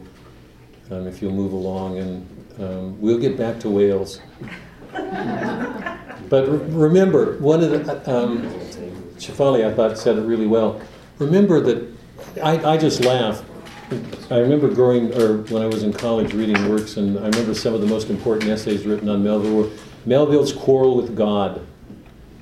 um, if you'll move along and um, we'll get back to whales. But re- remember, one of the, um, Shafali, I thought, said it really well. Remember that, I, I just laugh. I remember growing, or when I was in college reading works, and I remember some of the most important essays written on Melville were Melville's quarrel with God.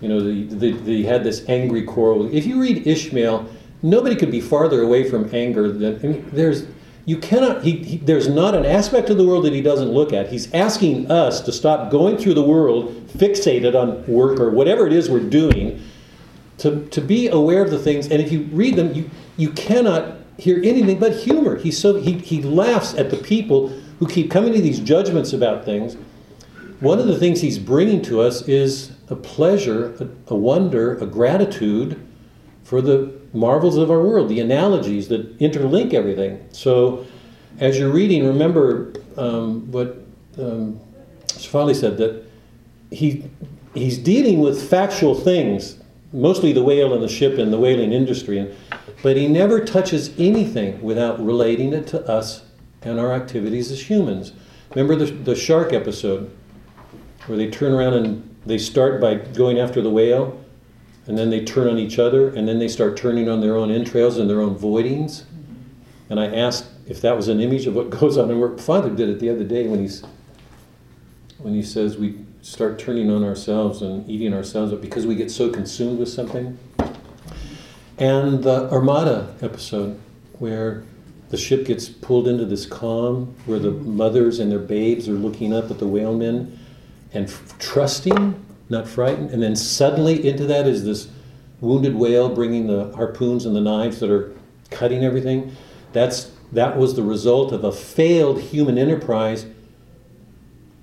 You know, the, the, the, he had this angry quarrel. If you read Ishmael, nobody could be farther away from anger than, there's, you cannot, he, he, there's not an aspect of the world that he doesn't look at. He's asking us to stop going through the world fixated on work or whatever it is we're doing, to, to be aware of the things. And if you read them, you, you cannot hear anything but humor. He's so, he, he laughs at the people who keep coming to these judgments about things. One of the things he's bringing to us is a pleasure, a, a wonder, a gratitude for the marvels of our world, the analogies that interlink everything. So, as you're reading, remember um, what um, Shafali said that he he's dealing with factual things, mostly the whale and the ship and the whaling industry, and, but he never touches anything without relating it to us and our activities as humans. Remember the, the shark episode where they turn around and they start by going after the whale, and then they turn on each other, and then they start turning on their own entrails and their own voidings. And I asked if that was an image of what <laughs> goes on, and our father did it the other day when he's when he says we start turning on ourselves and eating ourselves up because we get so consumed with something. And the Armada episode, where the ship gets pulled into this calm, where the mothers and their babes are looking up at the whalemen and f- trusting, not frightened. And then suddenly into that is this wounded whale bringing the harpoons and the knives that are cutting everything. That's, that was the result of a failed human enterprise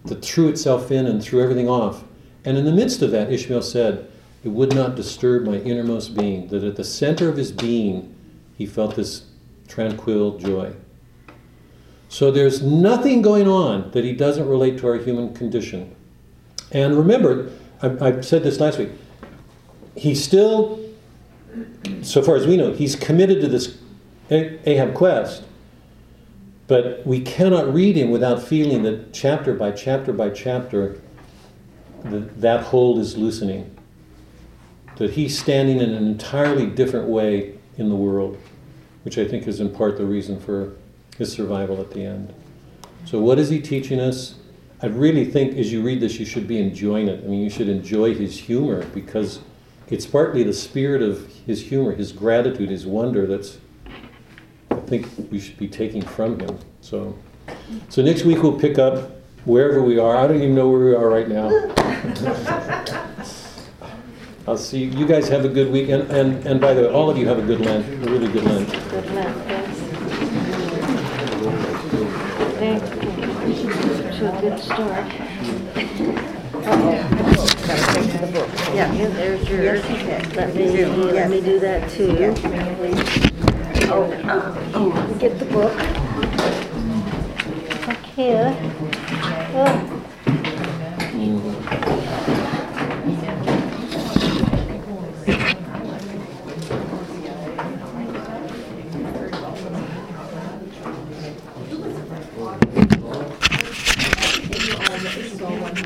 that threw itself in and threw everything off. And in the midst of that, Ishmael said, It would not disturb my innermost being, that at the center of his being, he felt this tranquil joy. So there's nothing going on that he doesn't relate to our human condition. And remember, I, I said this last week, he's still, so far as we know, he's committed to this Ahab quest. But we cannot read him without feeling that chapter by chapter by chapter, that hold is loosening. That he's standing in an entirely different way in the world, which I think is in part the reason for his survival at the end. So, what is he teaching us? I really think as you read this, you should be enjoying it. I mean, you should enjoy his humor because it's partly the spirit of his humor, his gratitude, his wonder that's I think we should be taking from him. So, so next week we'll pick up wherever we are. I don't even know where we are right now. <laughs> I'll see you. You guys have a good week, and, and, and by the way, all of you have a good Lent, a really good. Good luck, yes. Thank To a good start. Oh, take the book. Yeah, there's yours. Let me, let me do that too. Oh, uh, oh, get the book. I can. Oh.